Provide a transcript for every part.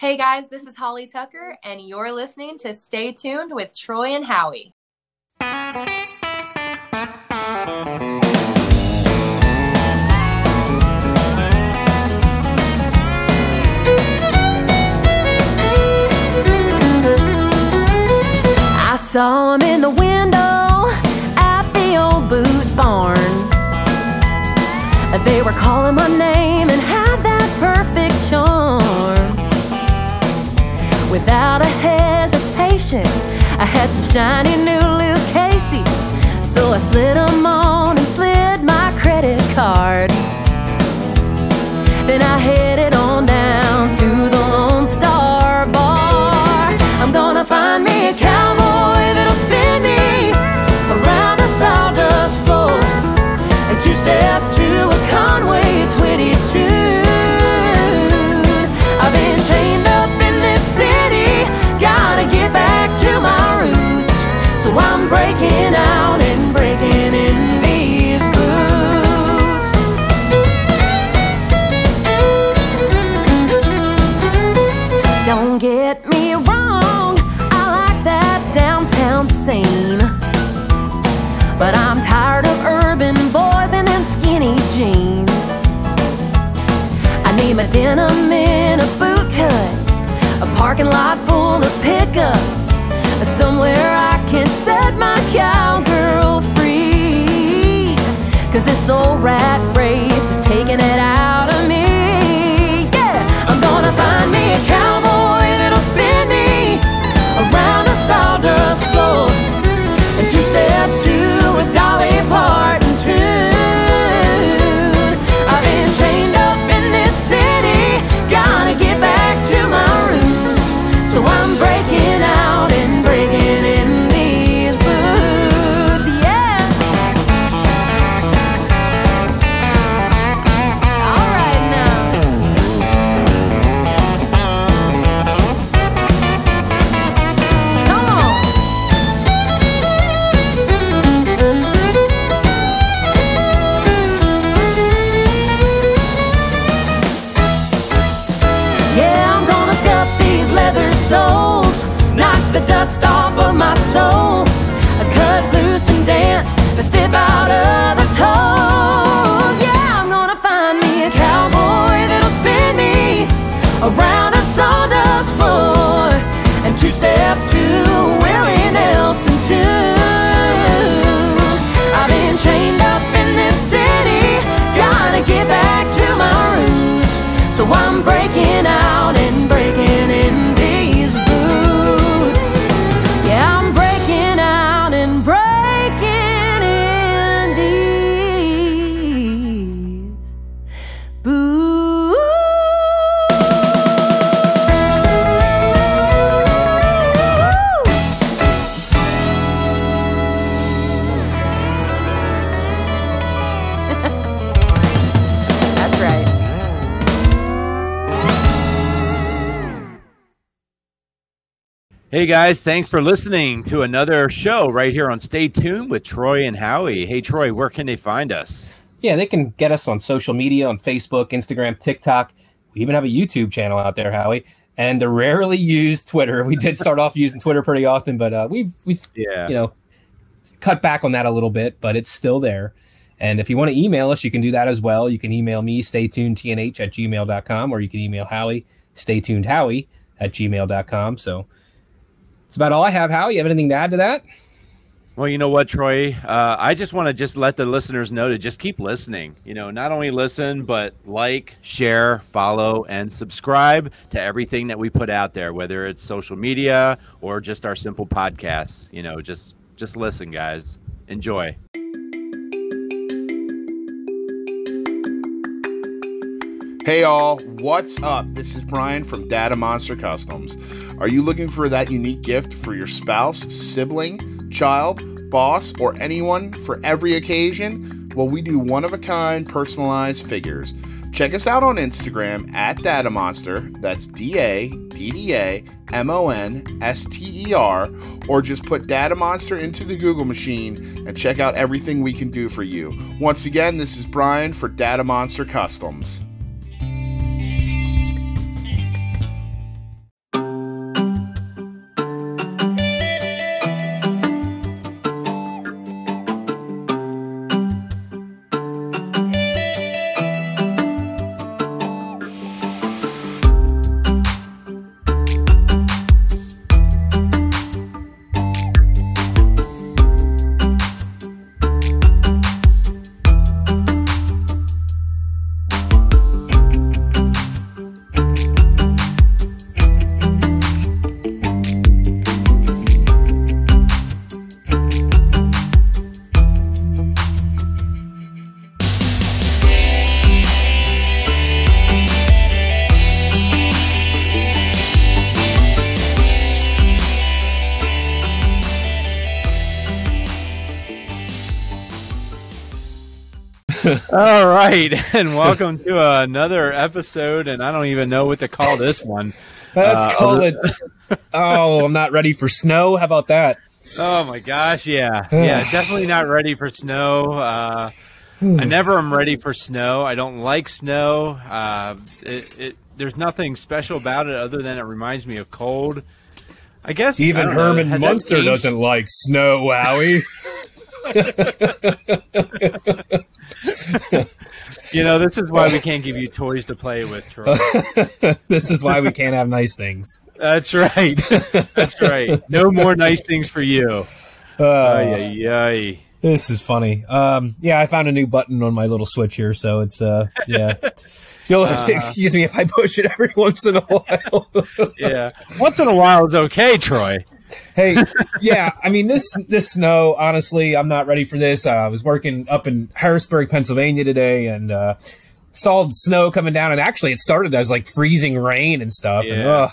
Hey guys, this is Holly Tucker, and you're listening to Stay Tuned with Troy and Howie. I saw him in the window at the old boot barn. They were calling my name Without a hesitation, I had some shiny new Lucchese's. So I slid them on guys, thanks for listening to another show right here on Stay Tuned with Troy and Howie. Hey Troy, where can they find us? Yeah, they can get us on social media on Facebook, Instagram, TikTok. We even have a YouTube channel out there, Howie, and the rarely used Twitter. We did start off using Twitter pretty often, but uh, we've we've Yeah. you know cut back on that a little bit, but it's still there. And if you want to email us, you can do that as well. You can email me, staytunedtnh at gmail.com, or you can email Howie, staytunedhowie at gmail.com. So that's about all I have, How You have anything to add to that? Well, you know what, Troy? Uh, I just want to just let the listeners know to just keep listening. You know, not only listen, but like, share, follow, and subscribe to everything that we put out there, whether it's social media or just our simple podcasts. You know, just just listen, guys. Enjoy. Hey all, what's up? This is Brian from Dadda Monster Customs. Are you looking for that unique gift for your spouse, sibling, child, boss, or anyone for every occasion? Well, we do one of a kind personalized figures. Check us out on Instagram at Dadda Monster. That's D A D D A M O N S T E R, or just put Dadda Monster into the Google machine and check out everything we can do for you. Once again, this is Brian for Dadda Monster Customs. All right, and welcome to another episode, and I don't even know what to call this one. Let's Uh, call it. Oh, I'm not ready for snow. How about that? Oh my gosh, yeah, yeah, definitely not ready for snow. Uh, I never am ready for snow. I don't like snow. Uh, it, it, there's nothing special about it other than it reminds me of cold. I guess Even know, Herman Munster doesn't like snow, Howie. You know, this is why we can't give you toys to play with, Troy. this is why we can't have nice things. That's right. That's right. No more nice things for you. Uh, Ay, ay, ay. This is funny. Um, yeah, I found a new button on my little switch here, so it's uh, yeah. You'll have to excuse me if I push it every once in a while. Yeah. Once in a while is okay, Troy. Hey, yeah, I mean this this snow. Honestly, I'm not ready for this. Uh, I was working up in Harrisburg, Pennsylvania today, and uh, saw snow coming down. And actually, it started as like freezing rain and stuff. And, Yeah.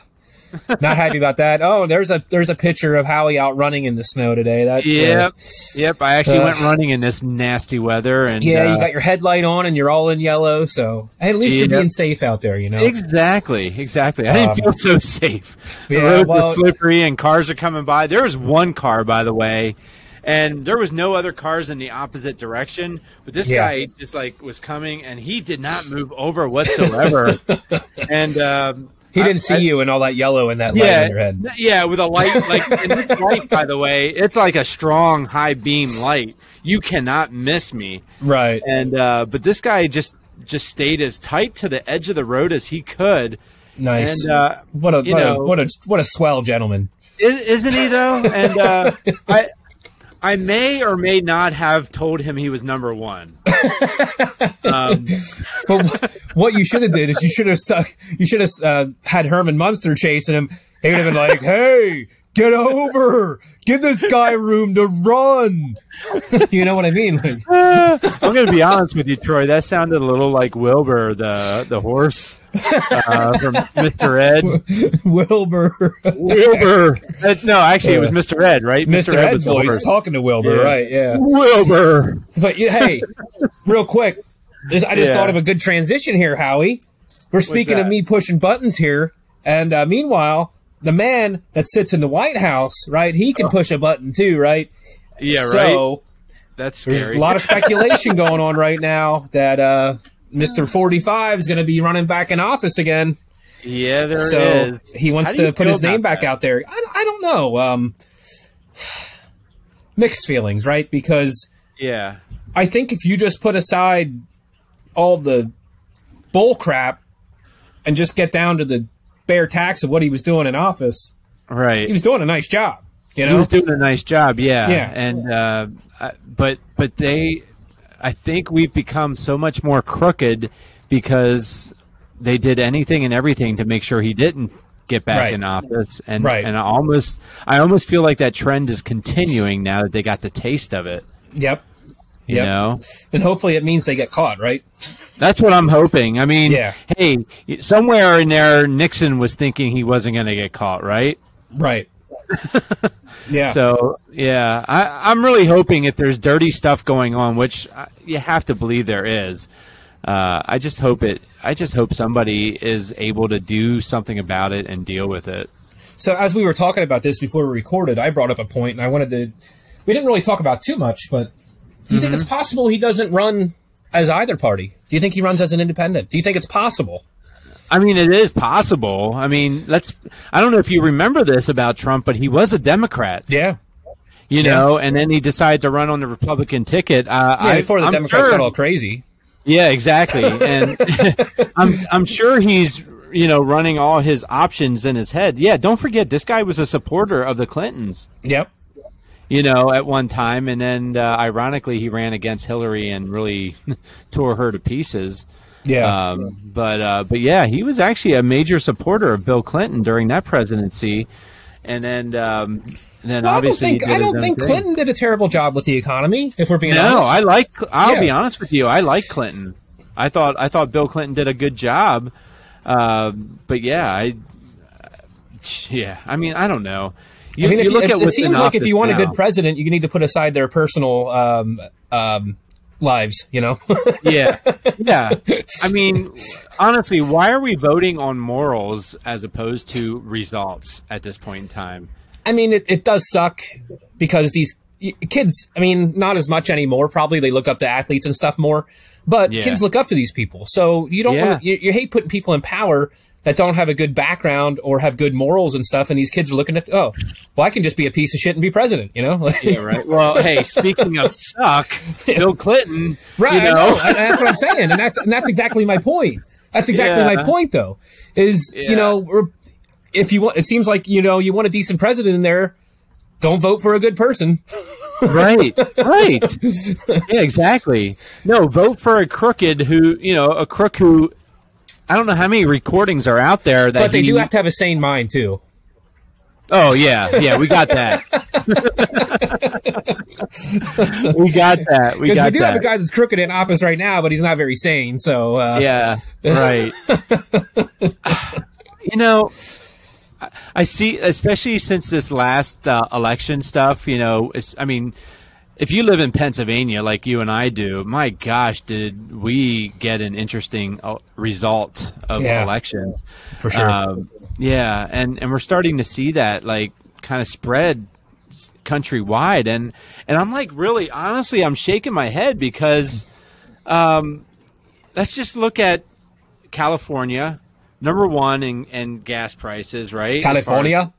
not happy about that. Oh, there's a there's a picture of Howie out running in the snow today. That uh, Yep. Yep. I actually Uh, went running in this nasty weather and yeah, uh, you got your headlight on and you're all in yellow. So hey, at least you're being safe out there. You know. Exactly, exactly. I didn't Um, feel so safe. The yeah, roads well- slippery and cars are coming by. There was one car, by the way, and there was no other cars in the opposite direction. But this Yeah. guy just like was coming, and he did not move over whatsoever. and um, He didn't see I- you and all that yellow in that light Yeah, on your head. yeah, with a light like and this light, by the way, it's like a strong high beam light. You cannot miss me. Right. And uh, but this guy just just stayed as tight to the edge of the road as he could. Nice. And uh, what a what, know- a what a what a swell gentleman. is, isn't he though? And uh, I I may or may not have told him he was number one. Um, But wh- what you should have did is you should have stuck, you should have uh, had Herman Munster chasing him. He would have been like, "Hey, get over! Give this guy room to run." you know what I mean? Like, I'm going to be honest with you, Troy. That sounded a little like Wilbur, the the horse uh, from Mr. Ed. Wilbur, Wilbur. Uh, no, actually, it was Mr. Ed, right? Mr. Ed Ed's was the voice horse. talking to Wilbur, Yeah. right? Yeah. Wilbur. But yeah, hey, real quick, this, I just Yeah. thought of a good transition here, Howie. We're speaking of me pushing buttons here, and uh, meanwhile, the man that sits in the White House, right? He can push a button too, right? Yeah, right. So That's there's a lot of speculation going on right now that uh, Mr. 45 is going to be running back in office again. yeah, there so is. he wants How do you to put his name back that? out there. I, I don't know. Um, mixed feelings, right? Because Yeah. I think if you just put aside all the bull crap and just get down to the bare tax of what he was doing in office, Right. he was doing a nice job. You he was doing a nice job yeah Yeah. and uh, but but they i think we've become so much more crooked because they did anything and everything to make sure he didn't get back Right. in office and Right. and I almost i almost feel like that trend is continuing now that they got the taste of it yep. You Yep. know And hopefully it means they get caught, right? that's what i'm hoping i mean Yeah. hey somewhere in there nixon was thinking he wasn't going to get caught right Right. yeah. So yeah, I, I'm really hoping if there's dirty stuff going on, which uh, you have to believe there is. Uh, I just hope it. I just hope somebody is able to do something about it and deal with it. So as we were talking about this before we recorded, I brought up a point, and I wanted to. We didn't really talk about too much, but do you think Mm-hmm. it's possible he doesn't run as either party? Do you think he runs as an independent? Do you think it's possible? I mean, it is possible. I mean, let's. I don't know if you remember this about Trump, but he was a Democrat, Yeah. you know, and then he decided to run on the Republican ticket. Uh, Yeah. I, before the I'm Democrats sure- got all crazy. Yeah, exactly. And I'm I'm sure he's you know running all his options in his head. Yeah, don't forget this guy was a supporter of the Clintons. Yep. You know, at one time, and then uh, ironically, he ran against Hillary and really tore her to pieces. Yeah. Um, but uh, but yeah, he was actually a major supporter of Bill Clinton during that presidency, and then um, then Well, I don't obviously think I don't think. Clinton did a terrible job with the economy. If we're being No, honest, I like. I'll Yeah. be honest with you. I like Clinton. I thought I thought Bill Clinton did a good job. Uh, but yeah, I. Yeah, I mean, I don't know. You, I mean, you you- look if- at it seems like if you want a good president, you need to put aside their personal um, um, lives. You know. yeah, yeah. I mean, honestly, why are we voting on morals as opposed to results at this point in time? I mean, it, it does suck because these kids, I mean, not as much anymore. Probably they look up to athletes and stuff more, but Yeah. kids look up to these people. So you don't Yeah. want you, you hate putting people in power that don't have a good background or have good morals and stuff. And these kids are looking at, oh, well, I can just be a piece of shit and be president, you know? Yeah, right. Well, hey, speaking of suck, Bill Clinton, Right, you know, know. that's what I'm saying, and that's and that's exactly my point. That's exactly Yeah. my point, though. Is Yeah. you know, we're- if you want, it seems like you know you want a decent president in there. Don't vote for a good person. right, right. Yeah, exactly. No, vote for a crooked who, you know, a crook who. I don't know how many recordings are out there that But they he- do have to have a sane mind too. Oh yeah, yeah, we got that. we got that. We Because got we do that. have a guy that's crooked in office right now, but he's not very sane. So uh, yeah, right. you know, I- I see, especially since this last uh, election stuff. You know, it's, I mean, if you live in Pennsylvania like you and I do, my gosh, did we get an interesting uh, result of Yeah. elections? for sure. Um, yeah, and and we're starting to see that like kind of spread countrywide, and and I'm like really honestly, I'm shaking my head because, um, let's just look at California, number one in, in gas prices, right? California.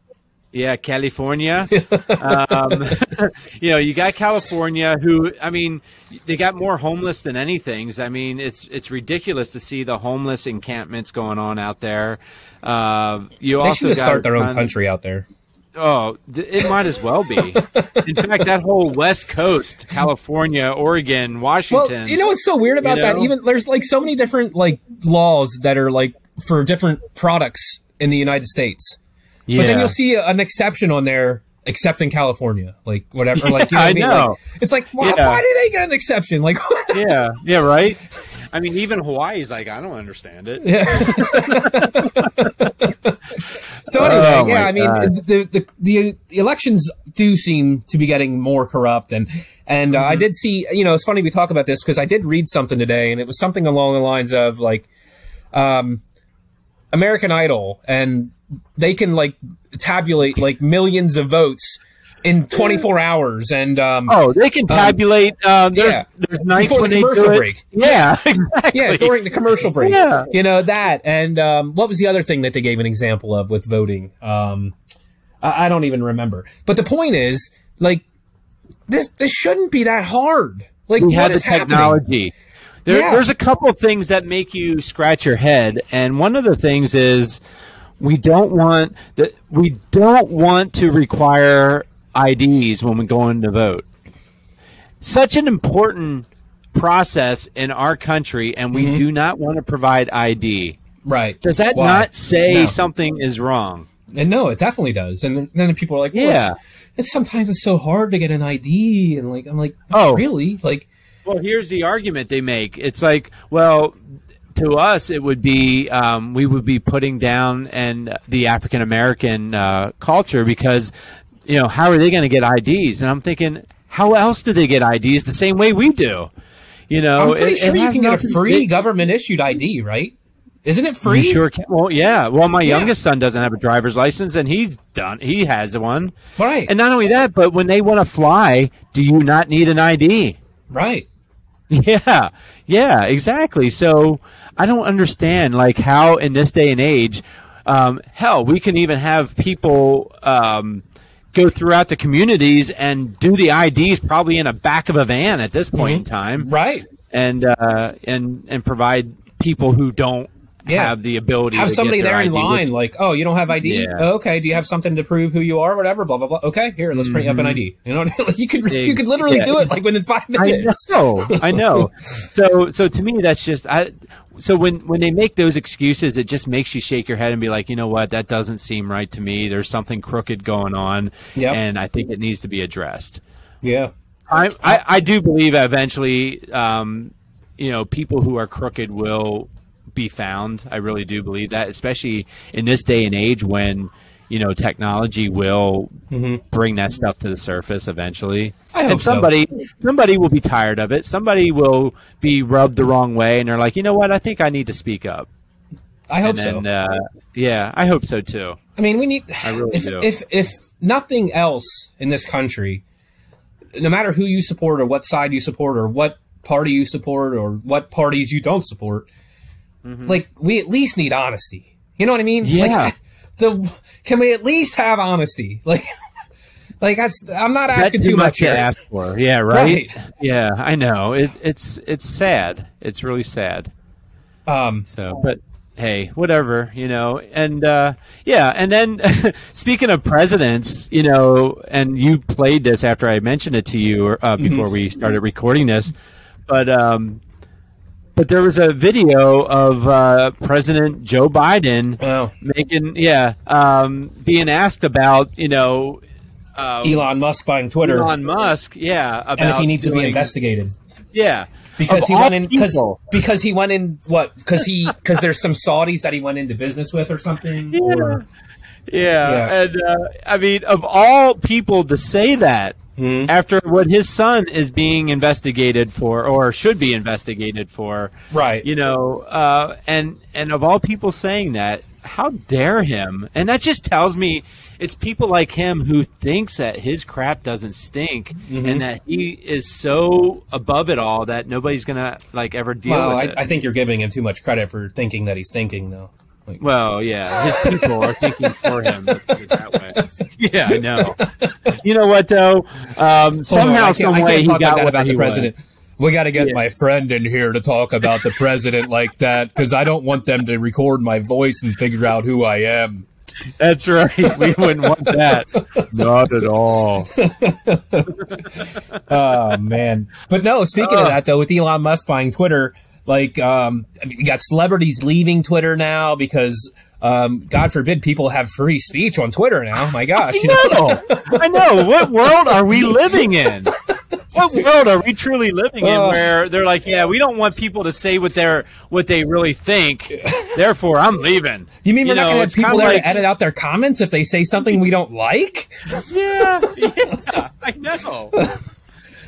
Yeah, California. um, you know, you got California, who I mean, they got more homeless than anything. I mean, it's it's ridiculous to see the homeless encampments going on out there. Uh, you They also should just start their own country out there. Oh, it might as well be. In fact, that whole West Coast, California, Oregon, Washington. Well, you know what's so weird about that? know? Even there's like so many different like laws that are like for different products in the United States. Yeah. But then you'll see an exception on there, except in California, like whatever. Like you know, I what I mean? know. Like, it's like why, Yeah. why do they get an exception? Like, yeah, yeah, right. I mean, even Hawaii's like, I don't understand it. Yeah. so anyway, Oh, yeah, I mean, God. the the the elections do seem to be getting more corrupt, and and uh, Mm-hmm. I did see, you know, it's funny we talk about this because I did read something today, and it was something along the lines of like, um, American Idol, and they can like tabulate like millions of votes in 24 hours, and um, Oh, they can tabulate. um, there's, yeah. there's nights Before when the commercial break. Yeah, exactly. Yeah, during the commercial break. Yeah. You know, that. And um, what was the other thing that they gave an example of with voting? Um, I, I don't even remember. But the point is, like, this this shouldn't be that hard. Like, we have the technology happening? There, Yeah. There's a couple things that make you scratch your head, and one of the things is we don't want that we don't want to require IDs when we go in to vote. Such an important process in our country, and we do not want to provide ID. Right. Does that Mm-hmm. Why? not say No. something is wrong? And no, it definitely does. And then- then people are like, well, Yeah. it's, it's sometimes it's so hard to get an ID. And like, I'm like, Oh. really? Like, Well, here's the argument they make. It's like, well, to us, it would be um, we would be putting down and the African American uh, culture because, you know, how are they going to get IDs? And I'm thinking, how else do they get IDs the same way we do? You know, I'm pretty it- it sure you can get a free it- government issued ID, right? Isn't it free? You sure can. Well, yeah. Well, my Yeah. youngest son doesn't have a driver's license, and he's done. He has one. Right. And not only that, but when they want to fly, do you not need an ID? right. Yeah, yeah, exactly. So I don't understand like how in this day and age, um, hell, we can even have people um, go throughout the communities and do the IDs probably in a back of a van at this point in time, Right. and uh, and and provide people who don't Yeah. have the ability have to somebody there in ID, line, which- like, oh, you don't have ID? Yeah. Oh, okay. Do you have something to prove who you are? Whatever. Blah blah blah. Okay, here, let's print you up an ID. You know, like you could you could literally Yeah. do it like within five minutes. I know, I know. So, so to me, that's just. I, so when when they make those excuses, it just makes you shake your head and be like, you know what, that doesn't seem right to me. There's something crooked going on, Yep. and I think it needs to be addressed. Yeah. I I, I do believe eventually, um, you know, people who are crooked will be found. I really do believe that, especially in this day and age when. you know technology will Mhm. bring that stuff to the surface eventually. I hope and so. somebody somebody will be tired of it. Somebody will be rubbed the wrong way, and they're like, you know what? I think I need to speak up. I hope and so. uh, yeah, I hope so too. I mean, we need. I really if, do. if if nothing else in this country, no matter who you support or what side you support or what party you support or what parties you don't support, like we at least need honesty. You know what I mean? Mm-hmm. Yeah. Like, the can we at least have honesty? Like, like that's, I'm not asking too much to ask for. Yeah, right. Right. Yeah, I know. It, it's it's sad. It's really sad. Um, So, but hey, whatever, you know. And uh, yeah, and then speaking of presidents, you know, and you played this after I mentioned it to you Mm-hmm. uh, before we started recording this, but um, but there was a video of uh, President Joe Biden oh, making, yeah, um, being asked about, you know. Uh, Elon Musk buying Twitter, Elon Musk, yeah, about and if he needs to be investigated. yeah, because Of he went in because because he went in what because he because there's some Saudis that he went into business with or something. Or, Yeah, Yeah. and uh, I mean, of all people to say that Hmm. after what his son is being investigated for, or should be investigated for, right. you know, uh, and and of all people saying that, how dare him? And that just tells me it's people like him who thinks that his crap doesn't stink, Mm-hmm. and that he is so above it all that nobody's gonna like ever deal well, with I, it. I think you're giving him too much credit for thinking that he's thinking, though. Like, Well, yeah, his people are thinking for him. Let's put it that way. Yeah, I know. You know what though? Um, hold on, somehow, I can't, some I way, can't he talk got like that what about he the president. wanted. We got to get Yeah. my friend in here to talk about the president like that because I don't want them to record my voice and figure out who I am. That's right. We wouldn't want that. Not at all. oh man! But no, speaking of that though, with Elon Musk buying Twitter, like um, you got celebrities leaving Twitter now because. Um, God forbid people have free speech on Twitter now. My gosh, you know? I know. What world are we living in? What world are we truly living in Oh. where they're like, yeah, we don't want people to say what they're what they really think. Therefore, I'm leaving. You mean we're not know, going to have people like- to edit out their comments if they say something we don't like? Yeah, yeah, I know.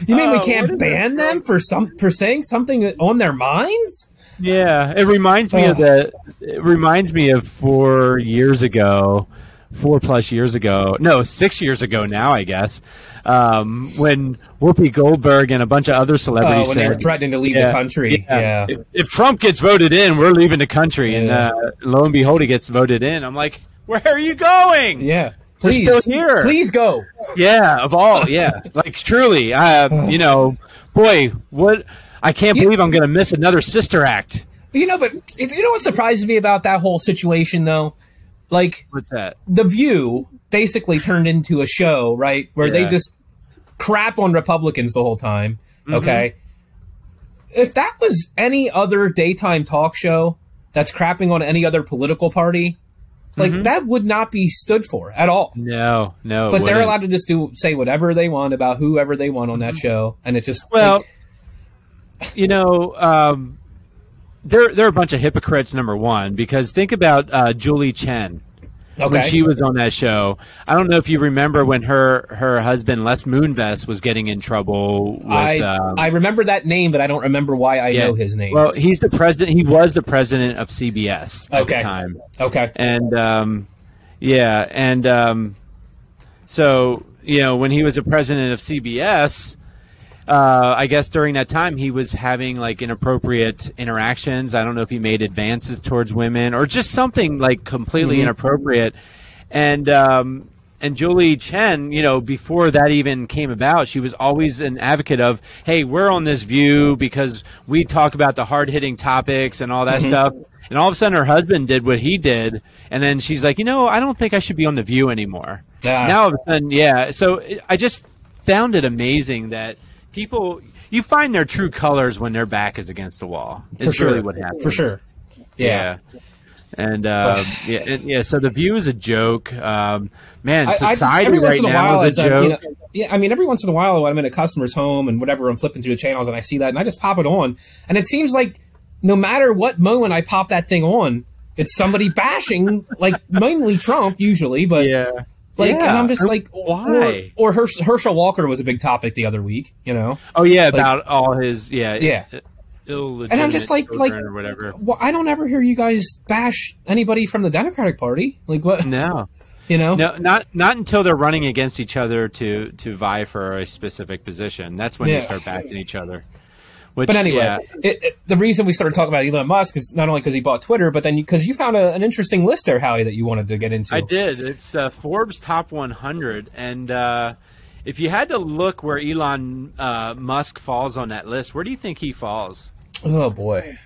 You mean Uh, we can't ban them for some for saying something on their minds? Yeah, it reminds me of the. It reminds me of four years ago, four plus years ago. No, six years ago now, I guess. Um, when Whoopi Goldberg and a bunch of other Oh, celebrities when they were threatening to leave Yeah, the country. Yeah. If, if Trump gets voted in, we're leaving the country, and uh, lo and behold, he gets voted in. I'm like, where are you going? Yeah. We're Please, still here. please go. Yeah, of all, yeah, like truly, uh, you know, boy, what I can't You- believe I'm going to miss another Sister Act. You know, but you know what surprises me about that whole situation, though? Like, What's that? The View basically turned into a show, right? Where they just crap on Republicans the whole time. Mm-hmm. Okay. If that was any other daytime talk show that's crapping on any other political party, like Mm-hmm. that would not be stood for at all. No, no. But they're allowed to just do say whatever they want about whoever they want on that show, and it just Well, like, you know, um, they're they're a bunch of hypocrites. Number one, because think about uh, Julie Chen when she was on that show. I don't know if you remember when her her husband Les Moonves was getting in trouble. With, I um, I remember that name, but I don't remember why I yeah. know his name. Well, he's the president. He was the president of CBS at Okay. the time. okay. and um, yeah, and um, so you know when he was a president of CBS, uh, I guess during that time he was having like inappropriate interactions. I don't know if he made advances towards women or just something like completely Mhm. inappropriate, and. Um, and Julie Chen, you know, before that even came about, she was always an advocate of, hey, we're on this view because we talk about the hard hitting topics and all that stuff. And all of a sudden, her husband did what he did, and then she's like, you know, I don't think I should be on the View anymore. Ah. Now all of a sudden, yeah. So I just found it amazing that people you find their true colors when their back is against the wall. for sure. really what happens. For sure. Yeah. And uh, yeah, and, yeah. So the View is a joke. Um, man, I- I just- society right now is a I'm, joke. you know, yeah, I mean, every once in a while when I'm in a customer's home and whatever, I'm flipping through the channels and I see that and I just pop it on, and it seems like no matter what moment I pop that thing on, It's somebody bashing, like mainly Trump usually, but yeah. Like, Yeah. and I'm just like, Why? Or, or Hersch- Herschel Walker was a big topic the other week, you know. Oh yeah, about all his yeah Yeah. illegitimate And I'm just like- like- or whatever. Well, I don't ever hear you guys bash anybody from the Democratic Party. Like what, No, you know? no, not not until they're running against each other to to vie for a specific position. That's when Yeah. you start backing each other. Which, But anyway, yeah, it, it- the reason we started talking about Elon Musk is not only because he bought Twitter, but then because you, found a, an interesting list there, Howie, that you wanted to get into. I did. It's uh, Forbes Top 100, and uh, if you had to look where Elon uh, Musk falls on that list, where do you think he falls? Oh boy.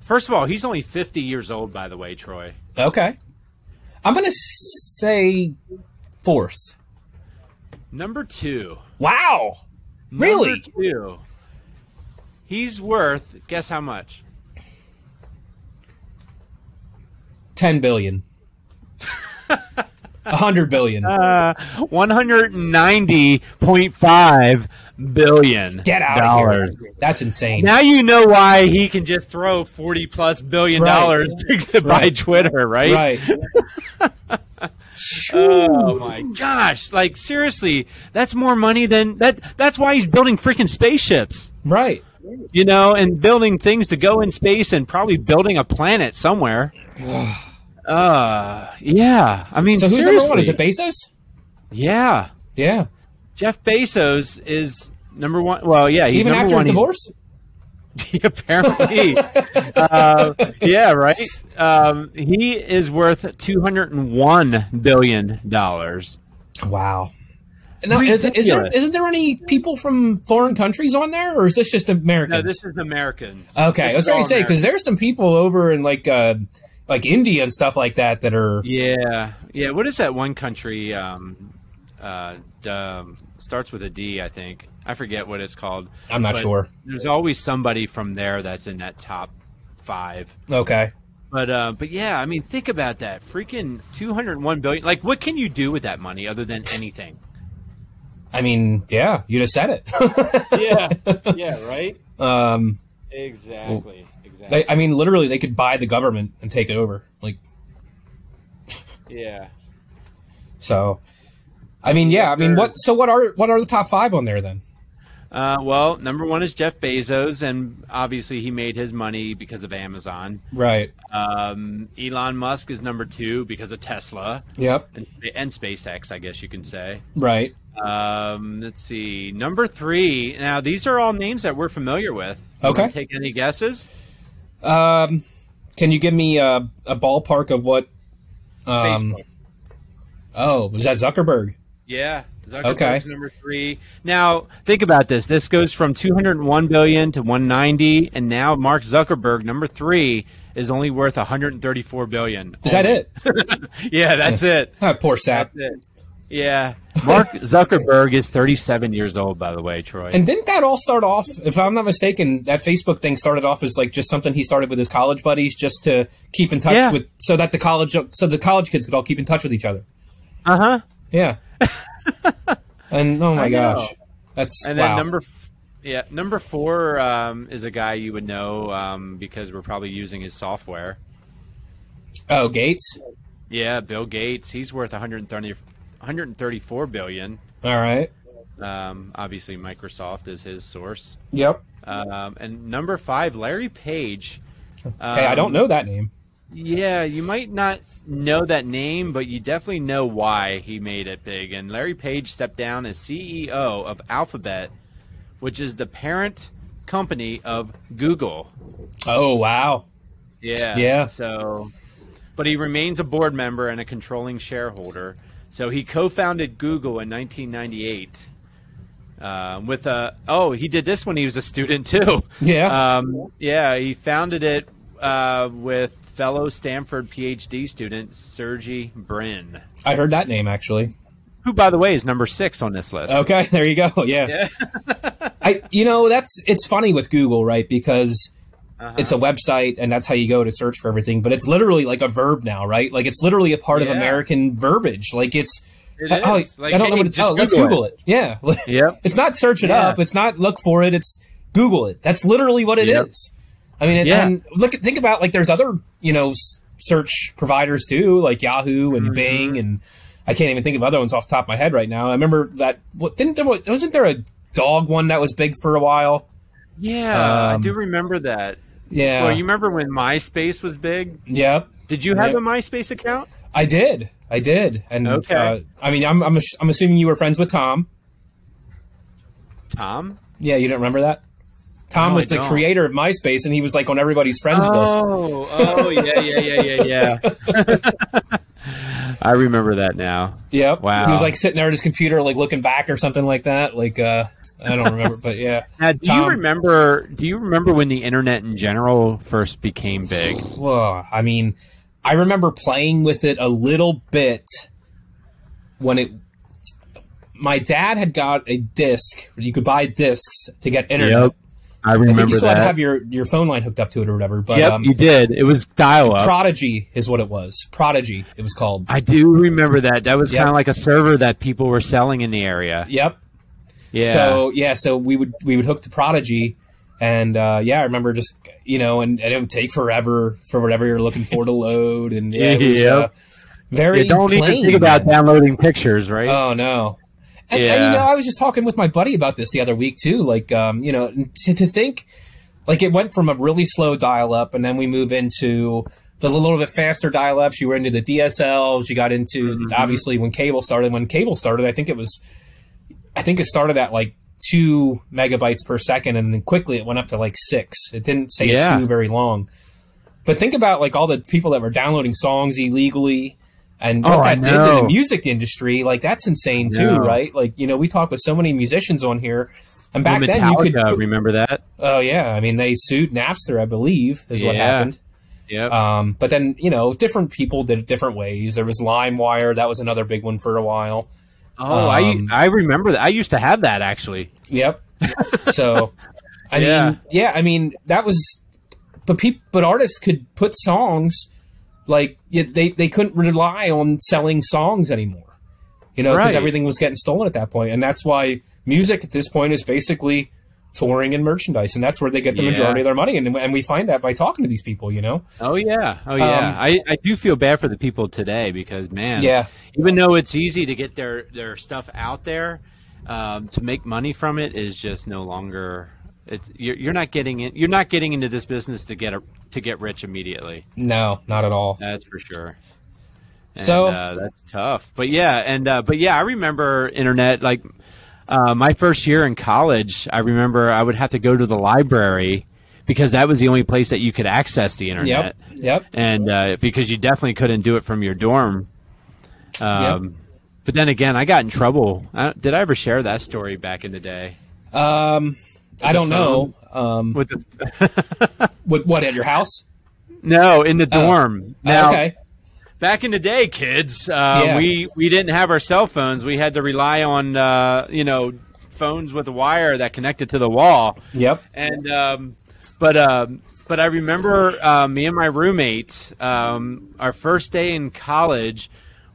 First of all, he's only 50 years old, by the way, Troy. Okay. I'm gonna say fourth. Number two. Wow. Really? Number two. He's worth, guess how much? Ten billion. A hundred billion. Uh, 190.5 billion Get out dollars. of here. That's insane. Now you know why he can just throw 40 plus billion Right. dollars to buy Right. Twitter, right? right. Oh my gosh! Like seriously, that's more money than that. That's why he's building freaking spaceships, Right. You know, and building things to go in space and probably building a planet somewhere. uh, yeah. I mean, So who's seriously. number one? Is it Bezos? yeah, Yeah. Jeff Bezos is number one. Well, yeah, he's Even after one. his divorce? apparently. uh, yeah, right. Um, he is worth two hundred and one billion dollars. Wow. Now, is, is there Ridiculous. isn't there any people from foreign countries on there, or is this just Americans? No, this is Americans. okay, This I was is going to say because Americans. there's some people over in like uh, like India and stuff like that that are Yeah, yeah. What is that one country? Um, uh, um, starts with a D, I think. I forget what it's called. I'm not sure. There's always somebody from there that's in that top five. Okay. But uh, but yeah, I mean, think about that. Freaking 201 billion. Like, what can you do with that money other than anything? I mean, yeah, you just said it. yeah, yeah, right. um, Exactly. Exactly. they, I mean, literally, they could buy the government and take it over. Like, yeah. so. I mean, yeah. I mean, what? So, what are what are the top five on there then? Uh, well, number one is Jeff Bezos, and obviously he made his money because of Amazon. Right. Um, Elon Musk is number two because of Tesla Yep. and, and SpaceX, I guess you can say. Right. Um, let's see. Number three. Now, these are all names that we're familiar with. You Okay. Take any guesses? Um, can you give me a, a ballpark of what? Um, Facebook. Oh, was that Zuckerberg? Yeah. Zuckerberg's Okay. number three. Now, think about this. This goes from 201 billion to 190, and now Mark Zuckerberg, number three, is only worth 134 billion. Is that it? Yeah, that's it. Ah, poor sap. That's it. Yeah. Mark Zuckerberg is 37 years old, by the way, Troy. And didn't that all start off? If I'm not mistaken, that Facebook thing started off as like just something he started with his college buddies, just to keep in touch Yeah. with, so that the college, so the college kids could all keep in touch with each other. Uh huh. Yeah. and oh my I know. gosh, that's And wow. then number, yeah, number four um, is a guy you would know um, because we're probably using his software. oh, Gates. Yeah, Bill Gates. He's worth 130, 134 billion. All right. Um, obviously, Microsoft is his source. Yep. Um, and number five, Larry Page. Okay, I don't Um, know that name. Yeah, you might not know that name, but you definitely know why he made it big. And Larry Page stepped down as CEO of Alphabet, which is the parent company of Google. Oh wow. Yeah. Yeah. So, but he remains a board member and a controlling shareholder. So he co-founded Google in 1998. Uh, with a oh, he did this when he was a student too. Yeah. Um, yeah, he founded it uh, with fellow Stanford PhD student Sergey Brin, I heard that name actually. who, by the way, is number six on this list. Okay, there you go. Yeah. Yeah. I you know that's it's funny with Google, right? Because Uh-huh. it's a website and that's how you go to search for everything, but it's literally like a verb now, right? Like it's literally a part of American verbiage. Like it's It oh. Like, I don't know what it's just oh, let's Google Google it. Yeah. Yep. It's not search it Yeah. up. It's not look for it. It's Google it. That's literally what it is. Yep. I mean, and, Yeah. and look, at- think about like there's other you know s- search providers too, like Yahoo and Mhm. Bing, and I can't even think of other ones off the top of my head right now. I remember that. What didn't there wasn't there a dog one that was big for a while? Yeah, I Um, do remember that. Yeah. Well, you remember when MySpace was big? yep. Did you have Yep. a MySpace account? I did. I did. And Okay. uh, I mean, I'm, I'm I'm assuming you were friends with Tom. Tom? Yeah, you don't remember that? Tom No, was I the don't. creator of MySpace, and he was like on everybody's friends list. Oh, oh, yeah, yeah, yeah, yeah, yeah. I remember that now. Yep. Wow. He was like sitting there at his computer, like looking back or something like that. Like, uh, I don't remember, but yeah. Now, do Tom. you remember? Do you remember when the internet in general first became big? Well, I mean, I remember playing with it a little bit when it. My dad had got a disc. You could buy discs to get internet. Yep, I I think remember you still had to that. have your, your phone line hooked up to it or whatever. But yep, um, you did. It was dial up. Prodigy is what it was. Prodigy, it was called. I do remember that. That was Yep. kind of like a server that people were selling in the area. Yep. Yeah. So yeah, so we would we would hook to Prodigy, and uh, yeah, I remember just you know, and, and it would take forever for whatever you're looking for to load, and yeah, it was Yep. uh, very you don't plain. even think about downloading pictures, right? Oh no. And, and, Yeah. you know, I was just talking with my buddy about this the other week too. Like, um, you know, to, to think, like, it went from a really slow dial up, and then we move into the little bit faster dial ups. You were into the DSLs. You got into Mhm. obviously when cable started. When cable started, I think it was, I think it started at like two megabytes per second, and then quickly it went up to like six. It didn't say Yeah. two very long. But think about like all the people that were downloading songs illegally. And what Oh, that did to the music industry, like that's insane too, Yeah. right? Like you know, we talk with so many musicians on here, and back Well, then you could. Remember that? Oh yeah, I mean they sued Napster, I believe, is what happened. Yep. Um, but then you know, different people did it different ways. There was LimeWire, that was another big one for a while. Oh, um, I I remember that. I used to have that actually. Yep. so, I Yeah. mean, yeah, I mean that was, but people, but artists could put songs like yeah, they they couldn't rely on selling songs anymore, you know, because Right. everything was getting stolen at that point, and that's why music at this point is basically touring and merchandise, and that's where they get the Yeah. majority of their money, and and we find that by talking to these people, you know. Oh yeah. Oh yeah. Um, I, I do feel bad for the people today because man, Yeah. even though it's easy to get their their stuff out there, um, to make money from it is just no longer. It's, you're, you're not getting it. You're not getting into this business to get a, to get rich immediately. No, not at all. That's for sure. And, So- uh, that's tough. But yeah, and uh, but yeah, I remember internet like uh, my first year in college. I remember I would have to go to the library because that was the only place that you could access the internet Yep. Yep. and uh, because you definitely couldn't do it from your dorm. Um, But then again, I got in trouble. I, did I ever share that story back in the day? Um, I don't know. Um, With the with what at your house? no, in the dorm. Oh, now, okay. Back in the day, kids, uh, Yeah. we we didn't have our cell phones. We had to rely on uh, you know phones with a wire that connected to the wall. Yep. and um, but um, but I remember uh, me and my roommate, um, our first day in college,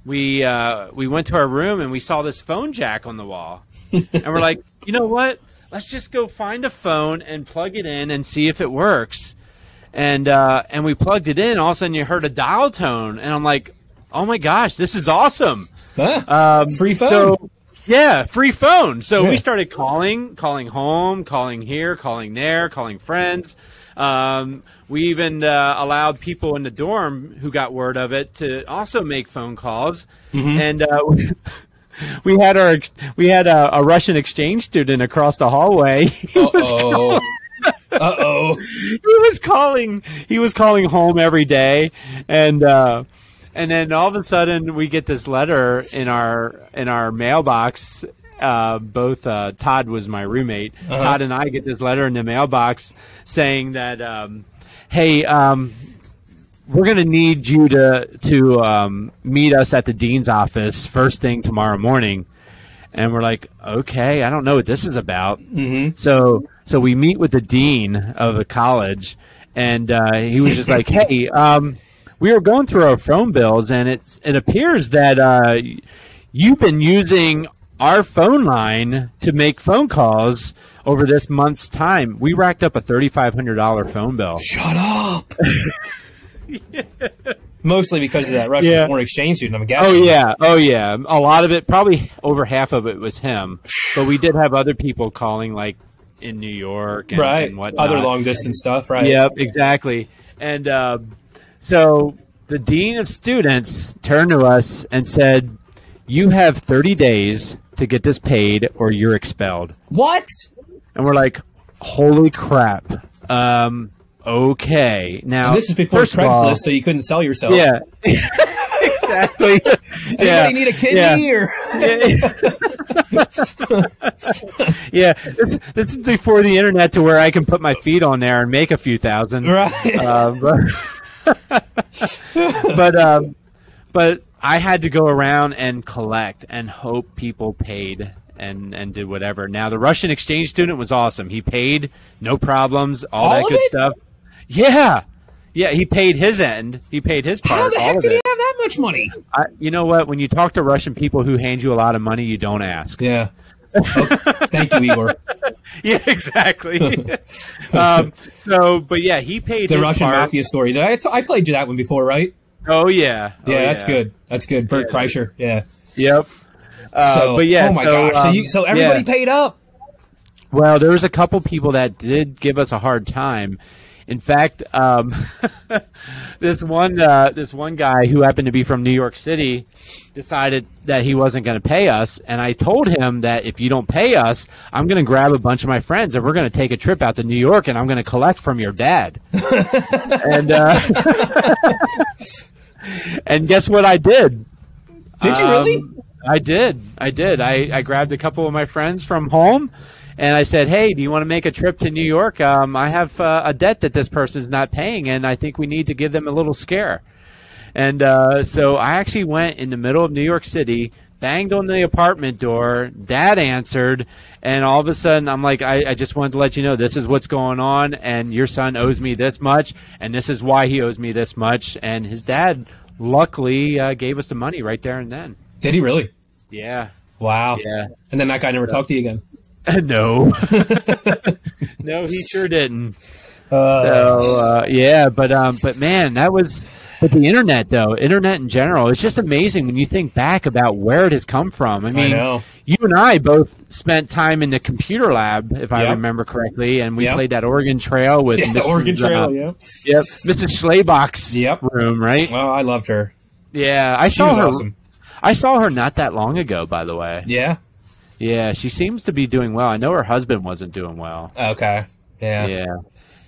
we uh, we went to our room and we saw this phone jack on the wall, and we're like, you know what? Let's just go find a phone and plug it in and see if it works. And uh, and we plugged it in. All of a sudden, you heard a dial tone, and I'm like, oh my gosh, this is awesome. Huh? Um, Free phone. So, yeah, free phone. So Yeah. we started calling, calling home, calling here, calling there, calling friends. Um, we even uh, allowed people in the dorm who got word of it to also make phone calls. Mm-hmm. And uh, we had our we had a, a Russian exchange student across the hallway. He was oh. Uh oh. he was calling he was calling home every day and uh and then all of a sudden we get this letter in our in our mailbox uh, both uh, Todd was my roommate. Uh-huh. Todd and I get this letter in the mailbox saying that, um, "Hey, um, we're going to need you to to um, meet us at the dean's office first thing tomorrow morning." And we're like, "Okay, I don't know what this is about." Mm-hmm. So so we meet with the dean of the college, and uh, he was just like, "Hey, um, we were going through our phone bills, and it it appears that uh, you've been using our phone line to make phone calls over this month's time. We racked up a thirty five hundred dollar phone bill." Shut up. Mostly because of that Russian Yeah. foreign exchange student. I'm guessing. Oh yeah, oh yeah. A lot of it, probably over half of it, was him. But we did have other people calling, like in New York, and, right. And whatnot. Other long distance stuff, right? Yep, exactly. And um, so the dean of students turned to us and said, "You have 30 days to get this paid, or you're expelled." What? And we're like, "Holy crap!" Um, okay, now And this is before first all- Craigslist, so you couldn't sell yourself. yeah, exactly. Anybody yeah. need a kidney Yeah. or? yeah, this, this is before the internet to where I can put my feet on there and make a few thousand. right. Uh, but but, um, but I had to go around and collect and hope people paid and and did whatever. Now the Russian exchange student was awesome. He paid, no problems, all, All that good it? stuff. Yeah, yeah. He paid his end. He paid his part. How the heck did he have that much money? I, you know what? When you talk to Russian people who hand you a lot of money, you don't ask. Yeah. Oh, thank you, Igor. Yeah, exactly. um, so, but yeah, he paid The Russian part. mafia story. Did I, t- I played you that one before, right? Oh yeah, Yeah, Oh, that's good. That's good. Bert Yeah, Kreischer. Yeah. Yep. Uh, So, but yeah, oh my so, gosh. so, um, you, so everybody yeah. paid up. Well, there was a couple people that did give us a hard time. In fact, um, this one uh, this one guy who happened to be from New York City decided that he wasn't going to pay us, and I told him that if you don't pay us, I'm going to grab a bunch of my friends and we're going to take a trip out to New York, and I'm going to collect from your dad. and uh, and guess what I did? Did you really? Um, I did. I did. I, I grabbed a couple of my friends from home and I said, Hey, do you want to make a trip to New York? Um, I have uh, a debt that this person's not paying, and I think we need to give them a little scare. And uh, so I actually went in the middle of New York City, banged on the apartment door. Dad answered, and all of a sudden, I'm like, I, I just wanted to let you know this is what's going on, and your son owes me this much, and this is why he owes me this much. And his dad luckily uh, gave us the money right there and then. Did he really? Yeah, Wow. yeah. And then that guy never talked to you again. no, no, he sure didn't. Uh, So uh, yeah, but um, but man, that was. But the internet, though, internet in general, it's just amazing when you think back about where it has come from. I mean, know. you and I both spent time in the computer lab, if I remember correctly, and we Yep. played that Oregon Trail with yeah, Mrs., Oregon Trail, uh, yeah. Yep, Mrs. Schleybach's Yep. room, right? Well, I loved her. Yeah, I She saw was her. awesome. I saw her not that long ago, by the way. Yeah. Yeah, she seems to be doing well. I know her husband wasn't doing well. Okay. Yeah. Yeah,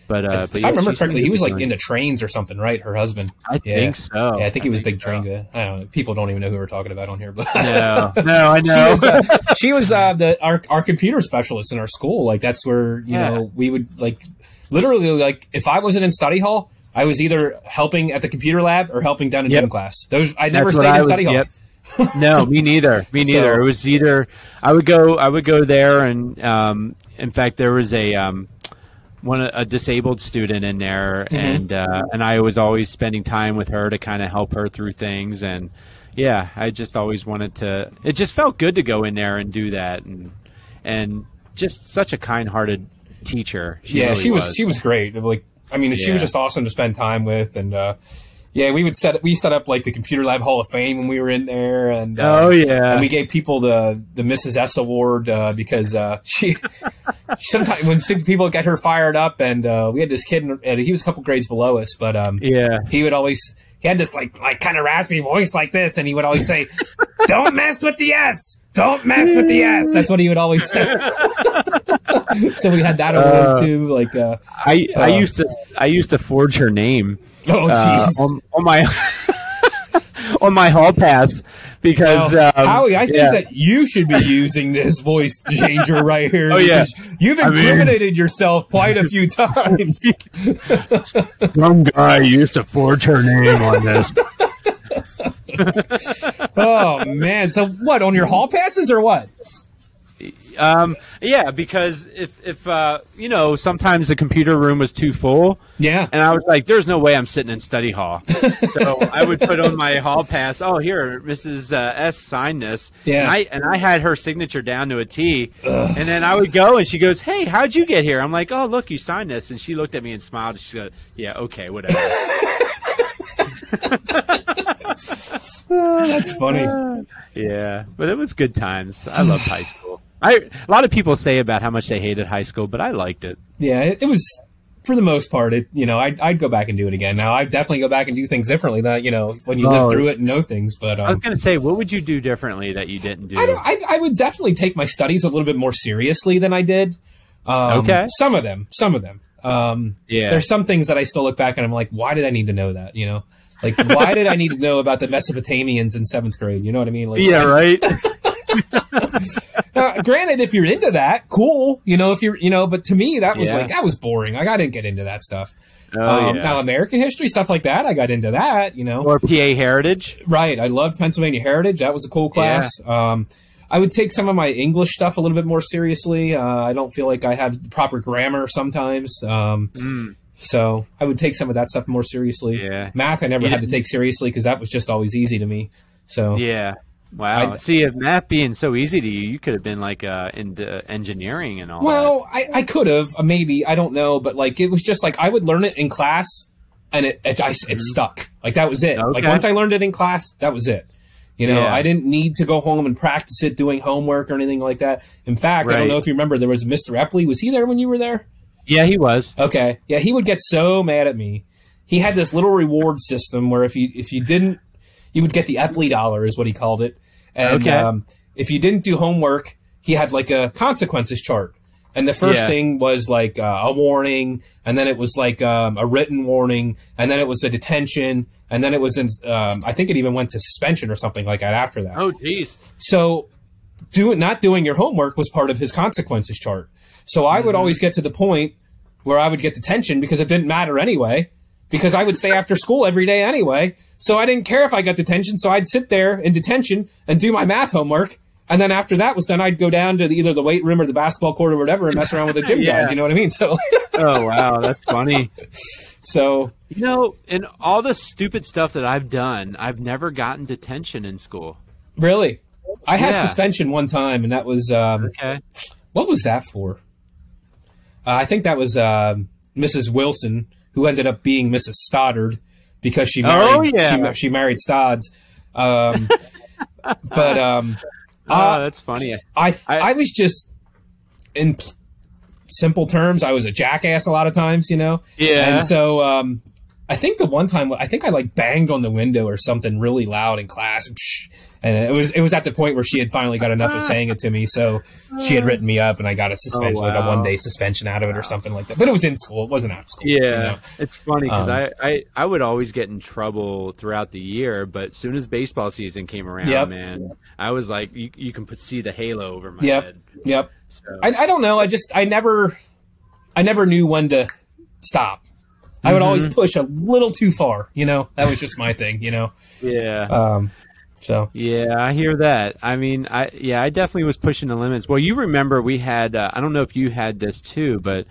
but uh, If but I yeah, remember correctly, he was like doing- into trains or something, right? Her husband. I Yeah. think so. Yeah, I think he was big so. train guy. I don't know. People don't even know who we're talking about on here, but No, no, I she know. was, uh, she was uh, the our, our computer specialist in our school. Like that's where you Yeah. know we would like literally like if I wasn't in study hall, I was either helping at the computer lab or helping down in Yep. gym class. Those I never That's stayed I in study hall. yep. No, me neither. Me So- neither. it was either I would go. I would go there, and um, in fact, there was a um, one a disabled student in there, Mm-hmm. and uh, and I was always spending time with her to kind of help her through things, and yeah, I just always wanted to. It just felt good to go in there and do that, and and just such a kind-hearted teacher. She yeah, really she was, she was great. Like I mean, she was just awesome to spend time with, and uh, yeah, we would set we set up like the computer lab Hall of Fame when we were in there, and um, Oh yeah. and we gave people the the Mrs. S award uh, because uh, she sometimes when people get her fired up, and uh, we had this kid, and he was a couple grades below us, but um, yeah. he would always he had this like like kind of raspy voice like this, and he would always say, "Don't mess with the S." Don't mess with the S. That's what he would always say. so we had that award Uh, too. Like, uh, I, I Uh, used to I used to forge her name oh uh, on, on my on my hall pass because Now, um, Howie, I think yeah. that you should be using this voice changer right here. Oh, yeah. You've I mean- incriminated yourself quite a few times. some guy used to forge her name on this. oh man! So what on your hall passes or what? Um, yeah, because if if uh, you know sometimes the computer room was too full, Yeah. and I was like, "There's no way I'm sitting in study hall." so I would put on my hall pass. Oh, here, Mrs. Uh, S signed this. Yeah. And I and I had her signature down to a T. And then I would go, and she goes, "Hey, how'd you get here?" I'm like, "Oh, look, you signed this." And she looked at me and smiled. She said, "Yeah, okay, whatever." Oh, that's funny. Yeah, but it was good times. I loved high school. I a lot of people say about how much they hated high school, but I liked it. Yeah, it, it was for the most part. It you know I'd, I'd go back and do it again. Now I'd definitely go back and do things differently. That you know when you Oh. live through it and know things. But I was um, gonna say, what would you do differently that you didn't do? I, don't, I I would definitely take my studies a little bit more seriously than I did. Um, Okay. Some of them, some of them. Um, yeah, there's some things that I still look back and I'm like, why did I need to know that? You know, like why did I need to know about the Mesopotamians in seventh grade? You know what I mean? Like, yeah, right. Uh, granted, if you're into that, cool. You know, if you're, you know, but to me, that was Yeah. like that was boring. Like I didn't get into that stuff. Oh, um, yeah. Now, American history stuff like that, I got into that. You know, or PA Heritage. right? I loved Pennsylvania Heritage. That was a cool class. Um, I would take some of my English stuff a little bit more seriously. Uh, I don't feel like I have proper grammar sometimes. Um, Mm. so I would take some of that stuff more seriously. Yeah. Math, I never had to take seriously because that was just always easy to me. So Yeah. Wow. I- See, if math being so easy to you, you could have been like uh, into engineering and all. Well, I, I could have, uh, maybe, I don't know, but like it was just like I would learn it in class and it it, I, it stuck. Like that was it. Like Mm-hmm. Once I learned it in class, that was it. You know, Yeah. I didn't need to go home and practice it doing homework or anything like that. In fact, I don't know if you remember, there was Mr. Epley. Was he there when you were there? Yeah, he was. Okay. Yeah, he would get so mad at me. He had this little reward system where if you if you didn't, you would get the Epley dollar, is what he called it. And Okay. um, if you didn't do homework, he had like a consequences chart. And the first Yeah. thing was like uh, a warning, and then it was like um, a written warning, and then it was a detention, and then it was in, um, I think it even went to suspension or something like that after that. Oh, jeez. So, doing not doing your homework was part of his consequences chart. So I would always get to the point where I would get detention because it didn't matter anyway, because I would stay after school every day anyway. So I didn't care if I got detention. So I'd sit there in detention and do my math homework. And then after that was done, I'd go down to the, either the weight room or the basketball court or whatever and mess around with the gym Yeah. guys. You know what I mean? So, Oh, wow. That's funny. so You know, in all the stupid stuff that I've done, I've never gotten detention in school. really, I had Yeah. suspension one time, and that was um, Okay. What was that for? Uh, I think that was um Mrs. Wilson, who ended up being Mrs. Stoddard because she married. Oh, yeah. she, she married Stodds. Um, but um, Oh, Uh, that's funny. I, I- I was just in simple terms, I was a jackass a lot of times, you know. Yeah. And so um, I think the one time I think I like banged on the window or something really loud in class, and, it was it was at the point where she had finally got enough of saying it to me, so she had written me up, and I got a suspension, like a Oh, one day suspension out of it or something like that. But it was in school; it wasn't out of school. Yeah, you know? it's funny because Um, I, I I would always get in trouble throughout the year, but as soon as baseball season came around, Yep. man, I was like, you, you can put, see the halo over my Yep. head. Yep. So, I, I don't know. I just I never I never knew when to stop. I would always push a little too far. You know, that was just my thing. You know. yeah, Um, so yeah, I hear that. I mean, I yeah, I definitely was pushing the limits. Well, you remember we had uh, I don't know if you had this too, but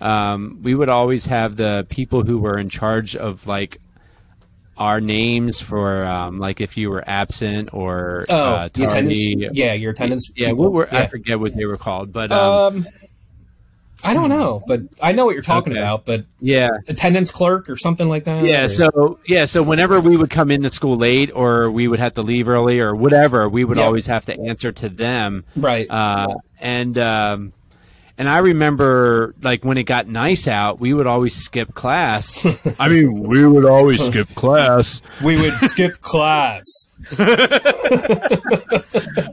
um, we would always have the people who were in charge of like our names for um, like if you were absent or oh, uh, the attendance. Yeah, your attendance. Yeah, people. what were I forget what they were called, but um, Um, I don't know, but I know what you're talking Okay. about. But yeah, attendance clerk or something like that. yeah. or- So yeah, so whenever we would come into school late or we would have to leave early or whatever, we would Yep. always have to answer to them. right. Uh, and um, and I remember like when it got nice out, we would always skip class. I mean, we would always skip class. we would skip class.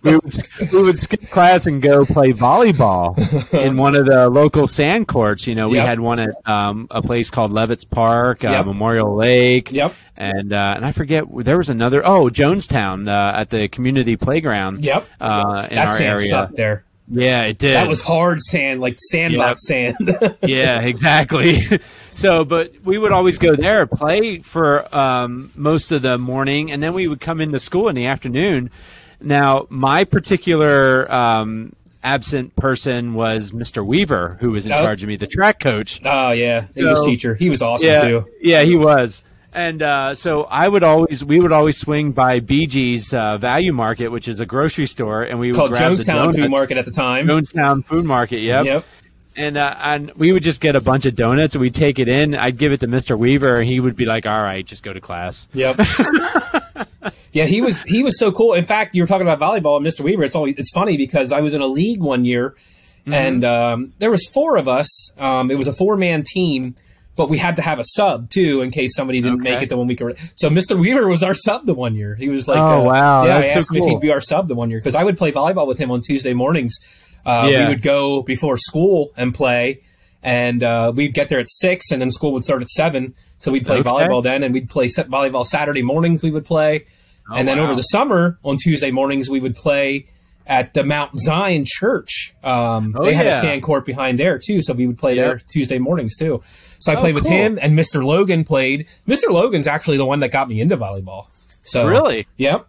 we would, we would skip class and go play volleyball in one of the local sand courts. You know, we Yep. had one at um, a place called Levitt's Park, uh, Yep. Memorial Lake. Yep. And uh, and I forget there was another. Oh, Jonestown uh, at the community playground. Yep. Uh, in That our area. sucked there. Yeah, it did. That was hard sand, like sandbox sand. yeah, exactly. so, but we would always go there, play for um, most of the morning, and then we would come into school in the afternoon. Now, my particular um, absent person was Mr. Weaver, who was in Oh. charge of me, the track coach. oh yeah, English So- teacher. He was awesome yeah, too. yeah, he was. And uh, so I would always, we would always swing by BG's uh, Value Market, which is a grocery store, and we would Called grab the Jonestown Food. Market at the time. Jonestown Food Market, yep. Yep. and uh, and we would just get a bunch of donuts and we'd take it in. I'd give it to Mr. Weaver, and he would be like, "All right, just go to class." Yep. yeah, he was he was so cool. In fact, you were talking about volleyball, and Mr. Weaver. It's always it's funny because I was in a league one year, and um, there was four of us. Um, it was a four man team, but we had to have a sub too in case somebody didn't make it the one week. or- So Mr. Weaver was our sub the one year. He was like, Oh, uh, wow, yeah. that's I so asked him if he'd be our sub the one year because I would play volleyball with him on Tuesday mornings. Uh, Yeah. We would go before school and play. And uh, we'd get there at six, and then school would start at seven. So we'd play Okay. volleyball then, and we'd play set volleyball Saturday mornings. We would play, and then wow. over the summer on Tuesday mornings we would play at the Mount Zion Church. Um, Oh, they had a yeah. sand court behind there too, so we would play there Tuesday mornings too. So I Oh, played with cool. him, and Mr. Logan played. Mr. Logan's actually the one that got me into volleyball. So Really? yep.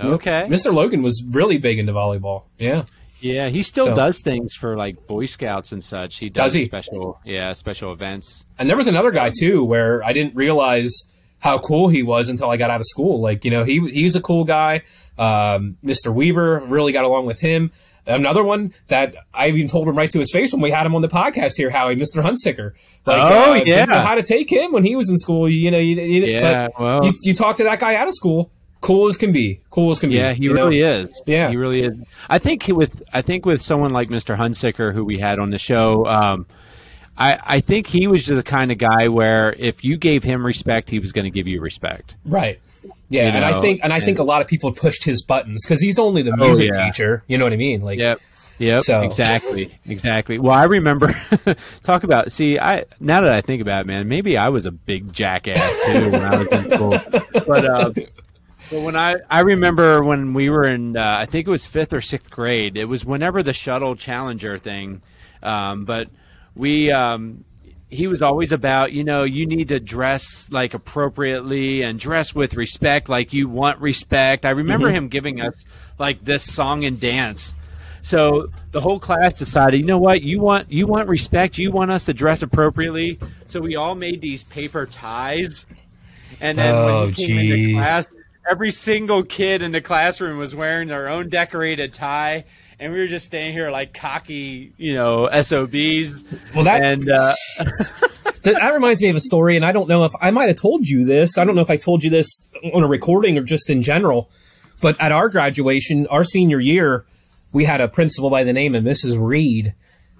Okay. Mr. Logan was really big into volleyball. Yeah. Yeah, he still So- does things for like Boy Scouts and such. He does, Does he? special, yeah, special events. And there was another guy too where I didn't realize how cool he was until I got out of school. Like, you know, he he's a cool guy. Um, Mr. Weaver really got along with him. Another one that I even told him right to his face when we had him on the podcast here, Howie, Mr. Hunsicker. Like, Oh, uh, didn't know yeah. how to take him when he was in school. You know, you, you, Yeah, well- you, you talk to that guy out of school, cool as can be, cool as can be. Yeah, he you know? really is. Yeah. he really is. I think with I think with someone like Mr. Hunsicker, who we had on the show, um, I I think he was the kind of guy where if you gave him respect, he was going to give you respect. Right. Yeah, You and I think and I think a lot of people pushed his buttons because he's only the Oh, music yeah. teacher. You know what I mean? Like, Yep. Yep. So- Exactly. Exactly. Well, I remember talk about. See, I now that I think about it, man, maybe I was a big jackass too when I was in school. But uh, but when I I remember when we were in, uh, I think it was fifth or sixth grade. It was whenever the shuttle Challenger thing. Um, but we. Um, he was always about, you know, you need to dress like appropriately and dress with respect, like you want respect. I remember him giving us like this song and dance. So the whole class decided, you know what, you want you want respect, you want us to dress appropriately. So we all made these paper ties, and then Oh, when he came jeez. into class, every single kid in the classroom was wearing their own decorated tie. And we were just staying here like cocky, you know, SOBs. Well, that- and uh, that, that reminds me of a story, and I don't know if I might have told you this. I don't know if I told you this on a recording or just in general. But at our graduation, our senior year, we had a principal by the name of Mrs. Reed,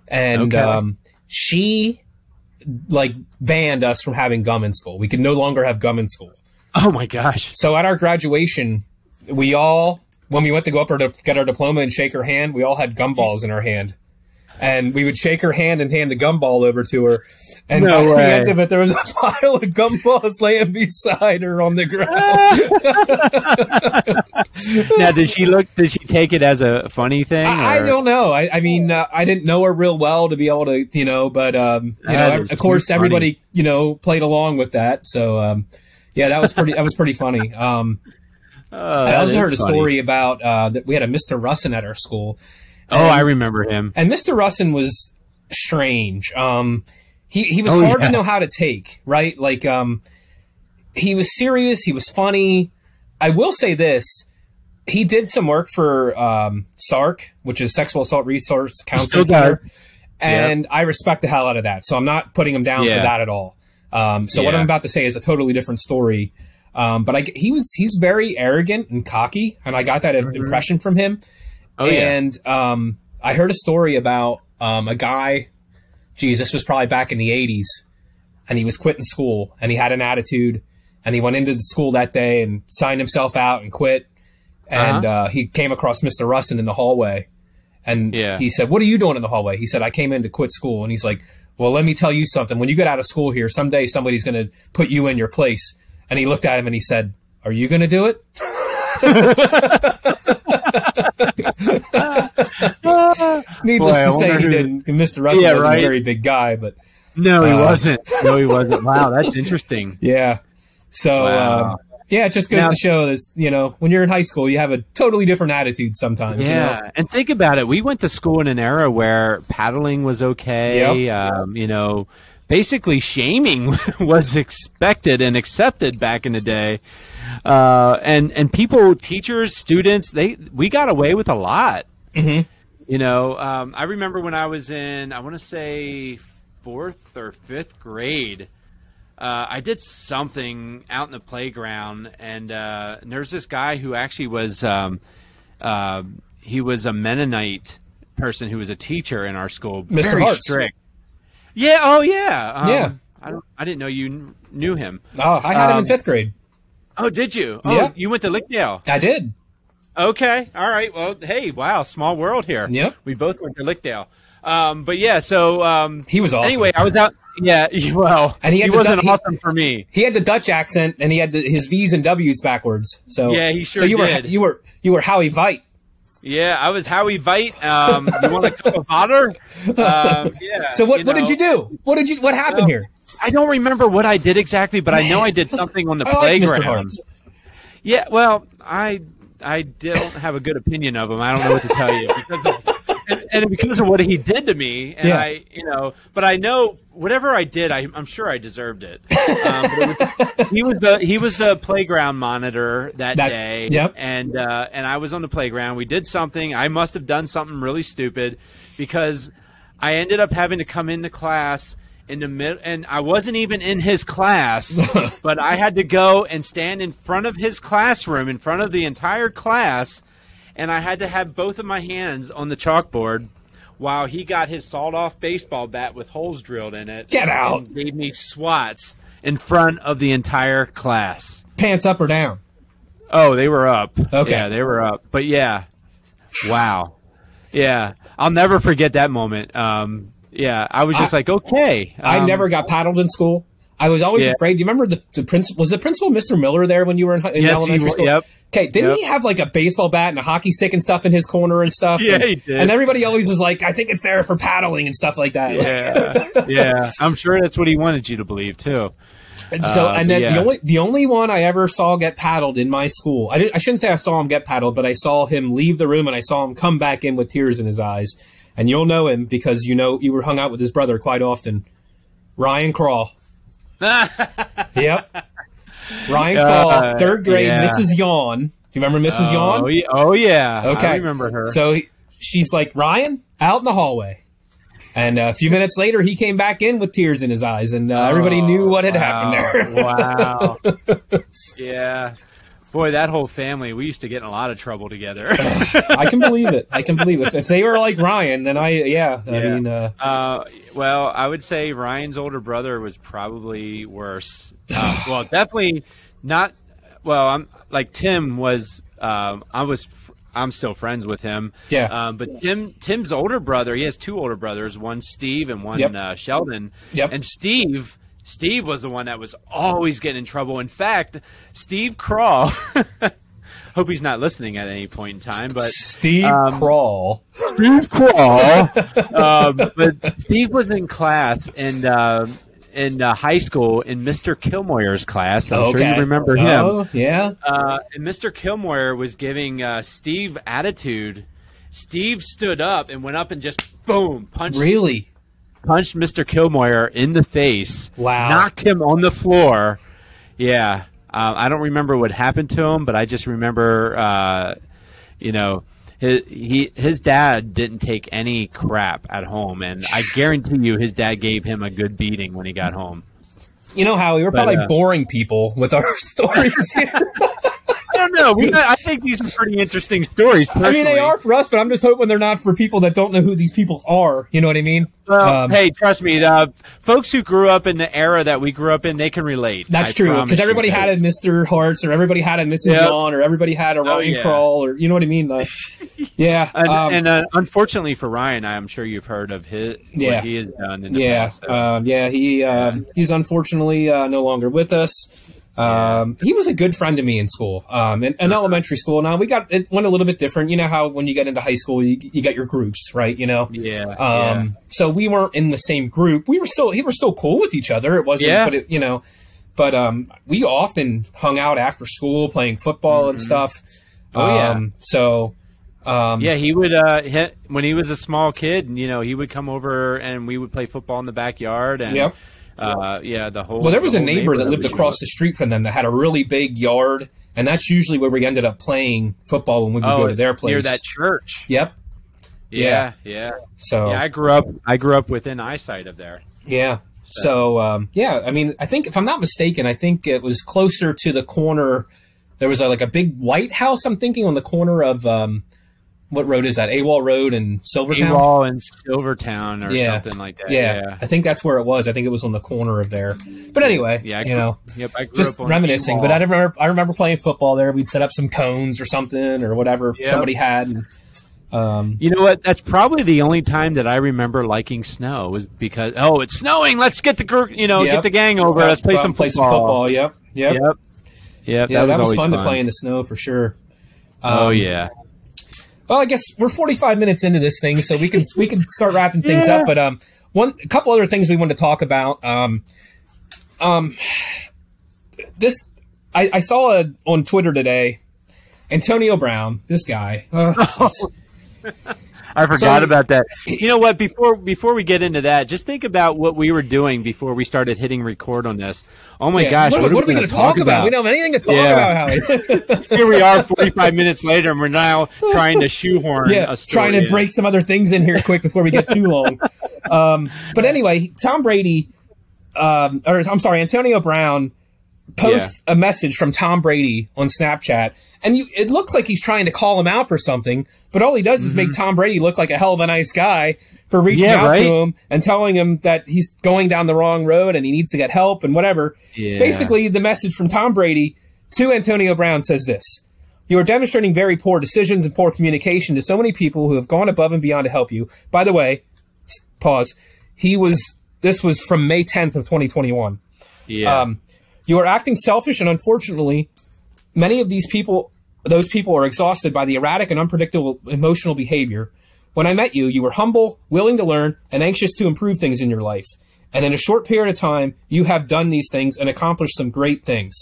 and Okay. um, she like banned us from having gum in school. We could no longer have gum in school. oh my gosh, So at our graduation, we all, when we went to go up her to get our diploma and shake her hand, we all had gumballs in our hand. And we would shake her hand and hand the gumball over to her. And No by the way. end of it, there was a pile of gumballs laying beside her on the ground. now did she look? Did she take it as a funny thing? I, I don't know. I, I mean, uh, I didn't know her real well to be able to, you know, but, um, you That know, of course, funny. everybody, you know, played along with that. So, um, yeah, that was pretty, that was pretty funny. Um, Oh, I also heard a funny. story about uh, that we had a Mr. Russin at our school. Oh, I remember him. And Mr. Russin was strange. Um, he he was Oh, hard yeah. to know how to take. Right, like um, he was serious. He was funny. I will say this: he did some work for um, SARC, which is Sexual Assault Resource Counseling. Center, and I respect the hell out of that. So I'm not putting him down Yeah. for that at all. Um, so what I'm about to say is a totally different story. Um, but I, he was he's very arrogant and cocky, and I got that impression from him. Oh, yeah. and um, I heard a story about um, a guy. Geez, this was probably back in the '80s, and he was quitting school, and he had an attitude, and he went into the school that day and signed himself out and quit. And Uh-huh. uh, he came across Mr. Russin in the hallway, and Yeah. he said, "What are you doing in the hallway?" He said, "I came in to quit school," and he's like, "Well, let me tell you something. When you get out of school here, someday somebody's going to put you in your place." And he looked at him and he said, "Are you going to do it?" Needless Boy, to say, he who-. Mr. Russin Yeah, wasn't right. a very big guy, but No, he Uh, wasn't. No, he wasn't. Wow, that's interesting. yeah. So, Wow. um, yeah, it just goes Now- to show this, you know, when you're in high school, you have a totally different attitude sometimes. you know? Yeah, and think about it. We went to school in an era where paddling was okay. Um, you know, basically shaming was expected and accepted back in the day. Uh, and and people, teachers, students, they we got away with a lot. Mhm. You know, um, I remember when I was in, I want to say fourth or fifth grade. Uh, I did something out in the playground, and, uh, and there's this guy who actually was, um, uh, he was a Mennonite person who was a teacher in our school. Mr. Very Hartz. strict. Yeah. Oh, yeah. Um, Yeah. I don't. I didn't know you kn- knew him. Oh, I had him in Um, fifth grade. Oh, did you? Oh, Yeah. you went to Lickdale. I did. Okay. All right. Well, hey, wow, small world here. Yep. We both went to Lickdale. Um, but yeah, so um, He was awesome. anyway, I was out. Yeah. Well, And he the wasn't du- he- awesome for me. He had the Dutch accent and he had the, his V's and W's backwards. So Yeah, he sure So you did. were you were you were Howie Veit. Yeah, I was Howie Vite. Um, you want a cup of water? Um, yeah. So what what did you do? What did you what happened Well, here? I don't remember what I did exactly, but I know I did something on the I like playground. Hartz. Yeah, well, I I don't have a good opinion of him. I don't know what to tell you because and, because of what he did to me, and Yeah. I, you know, but I know whatever I did, I, I'm sure I deserved it. Um, it was, he was the he was the playground monitor that, That- day, yep. and uh, and I was on the playground. We did something. I must have done something really stupid because I ended up having to come into class in the middle, and I wasn't even in his class, but I had to go and stand in front of his classroom, in front of the entire class, and I had to have both of my hands on the chalkboard while he got his sawed-off baseball bat with holes drilled in it. Get out. and gave me swats in front of the entire class. Pants up or down? Oh, they were up. Okay. Yeah, they were up. But yeah, wow. Yeah, I'll never forget that moment. Um, yeah, I was just I- like, okay. I Um, never got paddled in school. I was always Yeah. afraid. Do you remember the, the principal? Was the principal Mr. Miller there when you were in, in Yes, elementary school? yep. Okay, didn't Yep. he have like a baseball bat and a hockey stick and stuff in his corner and stuff? Yeah, and, he did. And everybody always was like, "I think it's there for paddling and stuff like that." Yeah, yeah. I'm sure that's what he wanted you to believe too. And so, Uh, and then yeah. the only the only one I ever saw get paddled in my school, I didn't, I shouldn't say I saw him get paddled, but I saw him leave the room and I saw him come back in with tears in his eyes. And you'll know him because you know you were hung out with his brother quite often, Ryan Crawl. yep, Ryan Uh, third grade, yeah. Mrs. Yawn. Do you remember Mrs. Oh, Yawn? oh yeah. Okay, I remember her. So he, she's like Ryan out in the hallway. And a few minutes later, he came back in with tears in his eyes, and uh, everybody knew what had happened there. wow. yeah. Boy, that whole family, we used to get in a lot of trouble together. I can believe it. I can believe it. If they were like Ryan, then I yeah. I Yeah. mean, uh, Uh, well, I would say Ryan's older brother was probably worse. Uh, well, definitely not. Well, I'm like Tim was. Um, I was. I'm still friends with him. Yeah. Um, but Tim, Tim's older brother, he has two older brothers, one Steve and one Yep. uh, Sheldon. Yep. And Steve, Steve was the one that was always getting in trouble. In fact, Steve Crawl. hope he's not listening at any point in time, but Steve um, Crawl. Steve Crawl. um, but Steve was in class in uh, in uh, high school in Mr. Kilmoyer's class. I'm sure you remember him. Oh, yeah. Uh, and Mr. Kilmoyer was giving uh, Steve attitude. Steve stood up and went up and just boom punched Really? Punched Mr. Kilmoyer in the face. Wow. Knocked him on the floor. Yeah. Uh, I don't remember what happened to him, but I just remember, uh, you know, his, he his dad didn't take any crap at home, and I guarantee you, his dad gave him a good beating when he got home. You know how we were But, probably uh, boring people with our stories here. I don't know. We, I think these are pretty interesting stories. Personally. I mean, they are for us, but I'm just hoping they're not for people that don't know who these people are. You know what I mean? Well, Um, hey, trust me, uh, folks who grew up in the era that we grew up in, they can relate. That's I true because you. everybody had a Mr. Hartz or everybody had a Mrs. Yep. Yawn or everybody had a Ryan Oh, yeah. Crawl or you know what I mean? Like, yeah, And, um, and uh, unfortunately for Ryan, I'm sure you've heard of his Yeah. what he has done yeah, past. so- um, yeah. He um, he's unfortunately uh, no longer with us. Um, he was a good friend to me in school, um, in, in elementary school. Now we got it went a little bit different. You know how when you get into high school, you, you got your groups, right? You know, yeah, Um, so we weren't in the same group. We were still, we were still cool with each other. It wasn't, Yeah. but it, you know, but, um, we often hung out after school playing football and stuff. Oh, yeah. Um, so, um, yeah. He would uh, hit, when he was a small kid. You know, he would come over and we would play football in the backyard. And Yep. Uh, yeah, the whole. well, there was the a neighbor that lived across the street from them that had a really big yard. And that's usually where we ended up playing football when we would oh, go to their place. near that church. Yep. Yeah, yeah. So Yeah, I grew up. I grew up within eyesight of there. Yeah. So um, yeah, I mean, I think if I'm not mistaken, I think it was closer to the corner. There was a, like a big white house. I'm thinking on the corner of um, what road is that? AWOL Road and Silvertown. Wall in Silvertown or Yeah. something like that. Yeah, Yeah. I think that's where it was. I think it was on the corner of there. But anyway, Yeah, I you know, Yep, grew just reminiscing. Ewall. But I remember, I remember playing football there. We'd set up some cones or something or whatever Yep. somebody had. And, um, You know what? That's probably the only time that I remember liking snow was because oh, it's snowing. Let's get the you know Yep. get the gang over. Let's play some and play football. some football. Yep, yep. Yep. Yep. Yeah, that, was, always fun, to play in the snow for sure. Oh Um, yeah. Well, I guess we're 45 minutes into this thing, so we can we can start wrapping things Yeah. up. But um, one a couple other things we wanted to talk about. Um, um, this I, I saw a, on Twitter today. Antonio Brown, this guy. Oh, jeez. I forgot So- about that. You know what? Before before we get into that, just think about what we were doing before we started hitting record on this. Oh my Yeah. gosh, what, what are we going going to talk about? We don't have anything to talk Yeah. about, Here we are, forty five minutes later, and we're now trying to shoehorn. yeah, a story trying to in. break some other things in here quick before we get too long. Um, but anyway, Tom Brady, um, or I'm sorry, Antonio Brown posts a message from Tom Brady on Snapchat, and you, it looks like he's trying to call him out for something, but all he does is make Tom Brady look like a hell of a nice guy for reaching Mm-hmm. Yeah, out right? to him and telling him that he's going down the wrong road and he needs to get help and whatever. Yeah. Basically, the message from Tom Brady to Antonio Brown says this. You are demonstrating very poor decisions and poor communication to so many people who have gone above and beyond to help you. By the way, pause. He was, this was from May 10th of 2021. Yeah. Um, you are acting selfish, and unfortunately, many of these people, those people are exhausted by the erratic and unpredictable emotional behavior. When I met you, you were humble, willing to learn, and anxious to improve things in your life. And in a short period of time, you have done these things and accomplished some great things.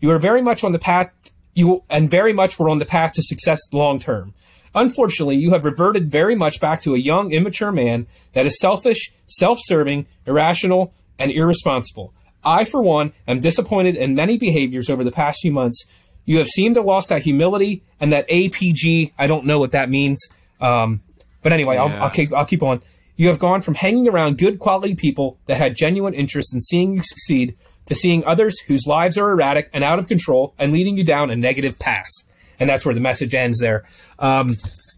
You are very much on the path, you, and very much were on the path to success long term. Unfortunately, you have reverted very much back to a young, immature man that is selfish, self-serving, irrational, and irresponsible. I, for one, am disappointed in many behaviors over the past few months. You have seemed to have lost that humility and that APG. I don't know what that means. Um, but anyway, Yeah. I'll, I'll keep, I'll keep on. You have gone from hanging around good quality people that had genuine interest in seeing you succeed to seeing others whose lives are erratic and out of control and leading you down a negative path. And that's where the message ends there. Um,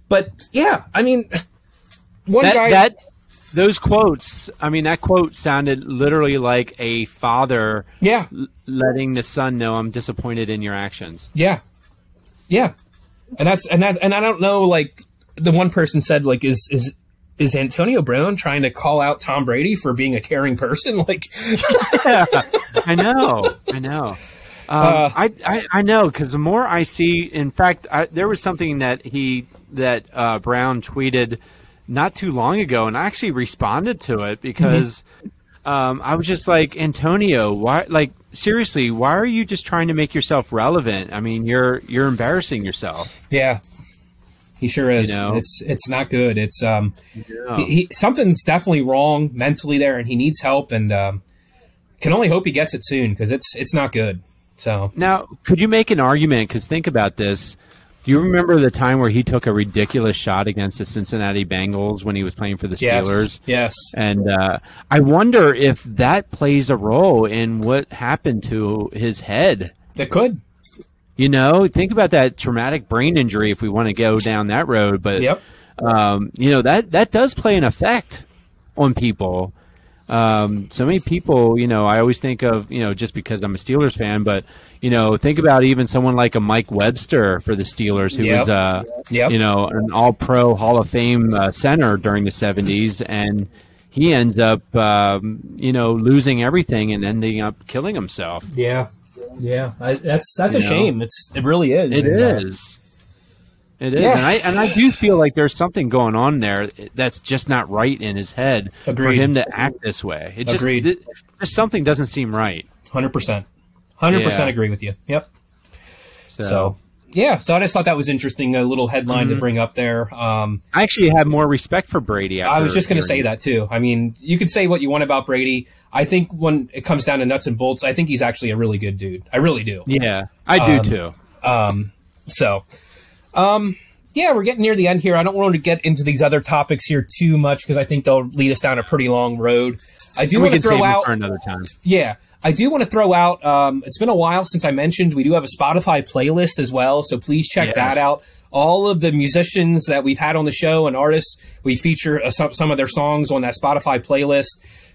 but yeah, I mean, one that guy. that those quotes. I mean, that quote sounded literally like a father yeah, l- letting the son know, "I'm disappointed in your actions." Yeah. Yeah. And that's and that and I don't know like the one person said like is is is Antonio Brown trying to call out Tom Brady for being a caring person? Like I know, I know. Um, Uh, I, I I know because the more I see, in fact, I, there was something that he that uh, Brown tweeted not too long ago, and I actually responded to it because um, I was just like, Antonio, why? Like seriously, why are you just trying to make yourself relevant? I mean, you're you're embarrassing yourself. yeah. He sure is. You know? It's it's not good. It's um Yeah. he, he something's definitely wrong mentally there and he needs help and um can only hope he gets it soon because it's it's not good. So Now, could you make an argument? Because think about this. Do you remember the time where he took a ridiculous shot against the Cincinnati Bengals when he was playing for the yes, Steelers? Yes. And uh, I wonder if that plays a role in what happened to his head. It could. You know, think about that traumatic brain injury if we want to go down that road. But Yep. um, you know that that does play an effect on people. Um, so many people, you know, I always think of, you know, just because I'm a Steelers fan, but you know, think about even someone like a Mike Webster for the Steelers, who Yep. was, uh, Yep. you know, an All-Pro Hall of Fame uh, center during the '70s, and he ends up, um, you know, losing everything and ending up killing himself. Yeah. Yeah. I, that's that's a know? shame. It's it really is. It And, uh, is. It is, Yeah. and I and I do feel like there's something going on there that's just not right in his head for him to act this way. It just, Agreed. it, just something doesn't seem right. Hundred percent. Hundred percent agree with you. Yep. So, So yeah, so I just thought that was interesting. A little headline Mm-hmm. to bring up there. Um, I actually have more respect for Brady. I was just going to say that too. I mean, you could say what you want about Brady. I think when it comes down to nuts and bolts, I think he's actually a really good dude. I really do. Yeah, I do Um, too. Um, so, um, yeah, we're getting near the end here. I don't want to get into these other topics here too much because I think they'll lead us down a pretty long road. I do want to throw out for another time. Yeah. I do want to throw out, um, it's been a while since I mentioned we do have a Spotify playlist as well. So please check Yes. that out. All of the musicians that we've had on the show and artists, we feature uh, some, some of their songs on that Spotify playlist.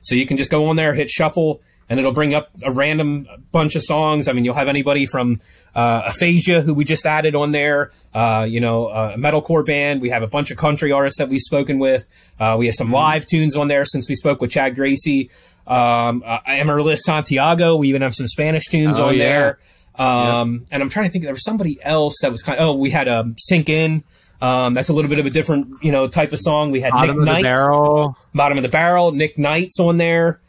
So you can just go on there, hit shuffle, and it'll bring up a random bunch of songs. I mean, you'll have anybody from uh, Aphasia, who we just added on there, uh, you know, a metalcore band. We have a bunch of country artists that we've spoken with. Uh, we have some live tunes on there since we spoke with Chad Gracie. Um, uh, Amaryllis Santiago. We even have some Spanish tunes Oh, on yeah. there. Um, and I'm trying to think, there was somebody else that was kind of, oh, we had um, Sink In. Um, that's a little bit of a different, you know, type of song. We had Bottom Nick of the Knight, barrel. Bottom of the Barrel. Nick Knight's on there.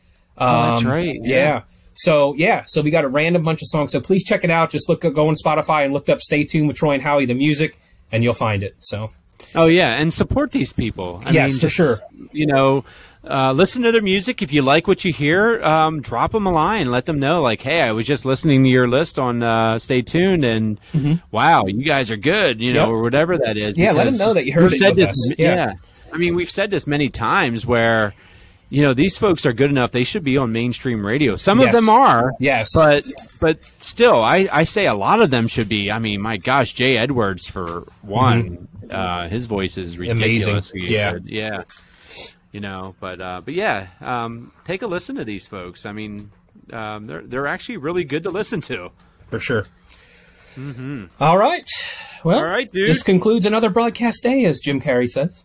Um, Oh, that's right, Yeah. yeah. So yeah, so we got a random bunch of songs. So please check it out. Just look, go on Spotify and look up "Stay Tuned" with Troy and Howie, the music, and you'll find it. So Oh yeah, and support these people. I Yes, mean, for just, sure. You know, uh, listen to their music. If you like what you hear, um, drop them a line. Let them know, like, hey, I was just listening to your list on uh, Stay Tuned, and wow, you guys are good. You know, Mm-hmm. Yep. or whatever that is. Yeah, let them know that you heard it said this, us. Yeah. I mean, we've said this many times where. You know these folks are good enough; they should be on mainstream radio. Some Yes. of them are, Yes. but but still, I, I say a lot of them should be. I mean, my gosh, Jay Edwards for one, uh, his voice is Mm-hmm. Amazing. Yeah. good. Yeah, you know, but uh, but yeah, um, take a listen to these folks. I mean, um, they're they're actually really good to listen to. for sure. All right. Well, All right, dude. this concludes another broadcast day, as Jim Carrey says.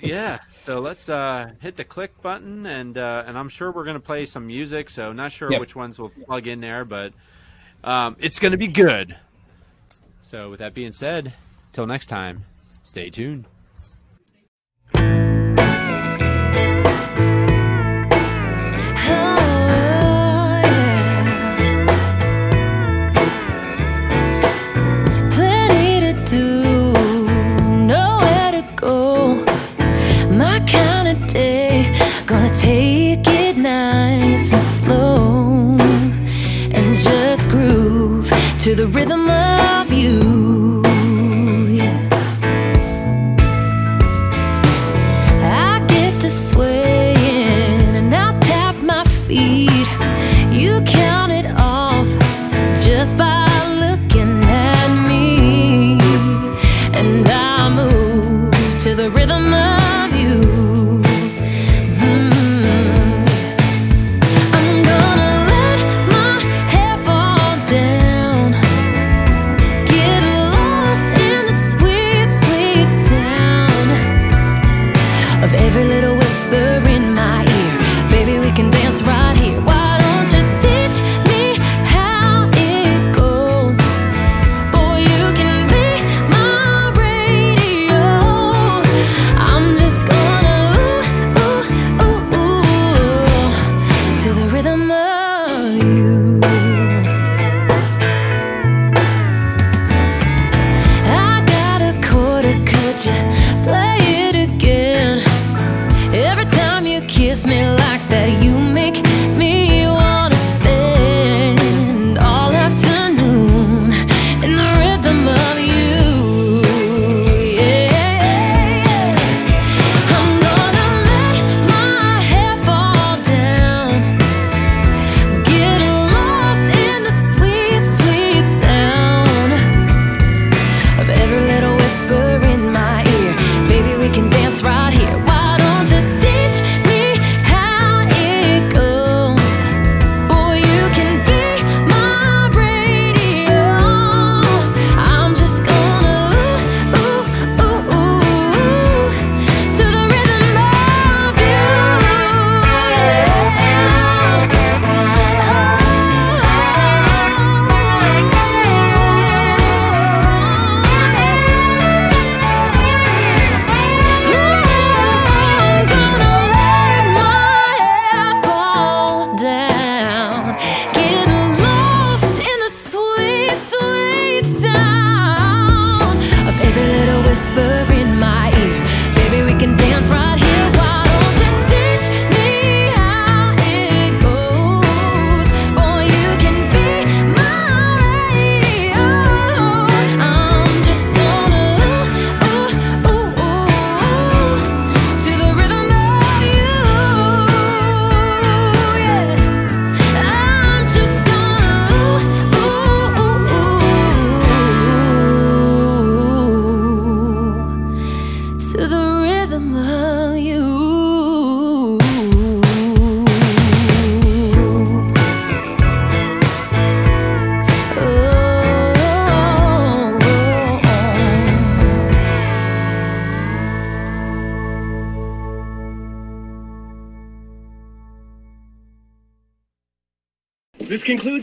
Yeah, so let's uh, hit the click button, and uh, and I'm sure we're gonna play some music. So not sure Yep. which ones we'll plug in there, but um, it's gonna be good. So with that being said, till next time, stay tuned.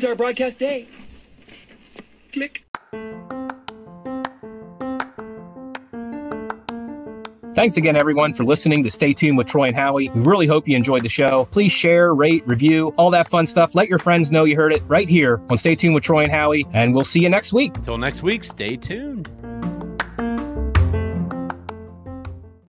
Our broadcast day. Click. Thanks again, everyone, for listening to Stay Tuned with Troy and Howie. We really hope you enjoyed the show. Please share, rate, review, all that fun stuff. Let your friends know you heard it right here on Stay Tuned with Troy and Howie, and we'll see you next week. Till next week, stay tuned.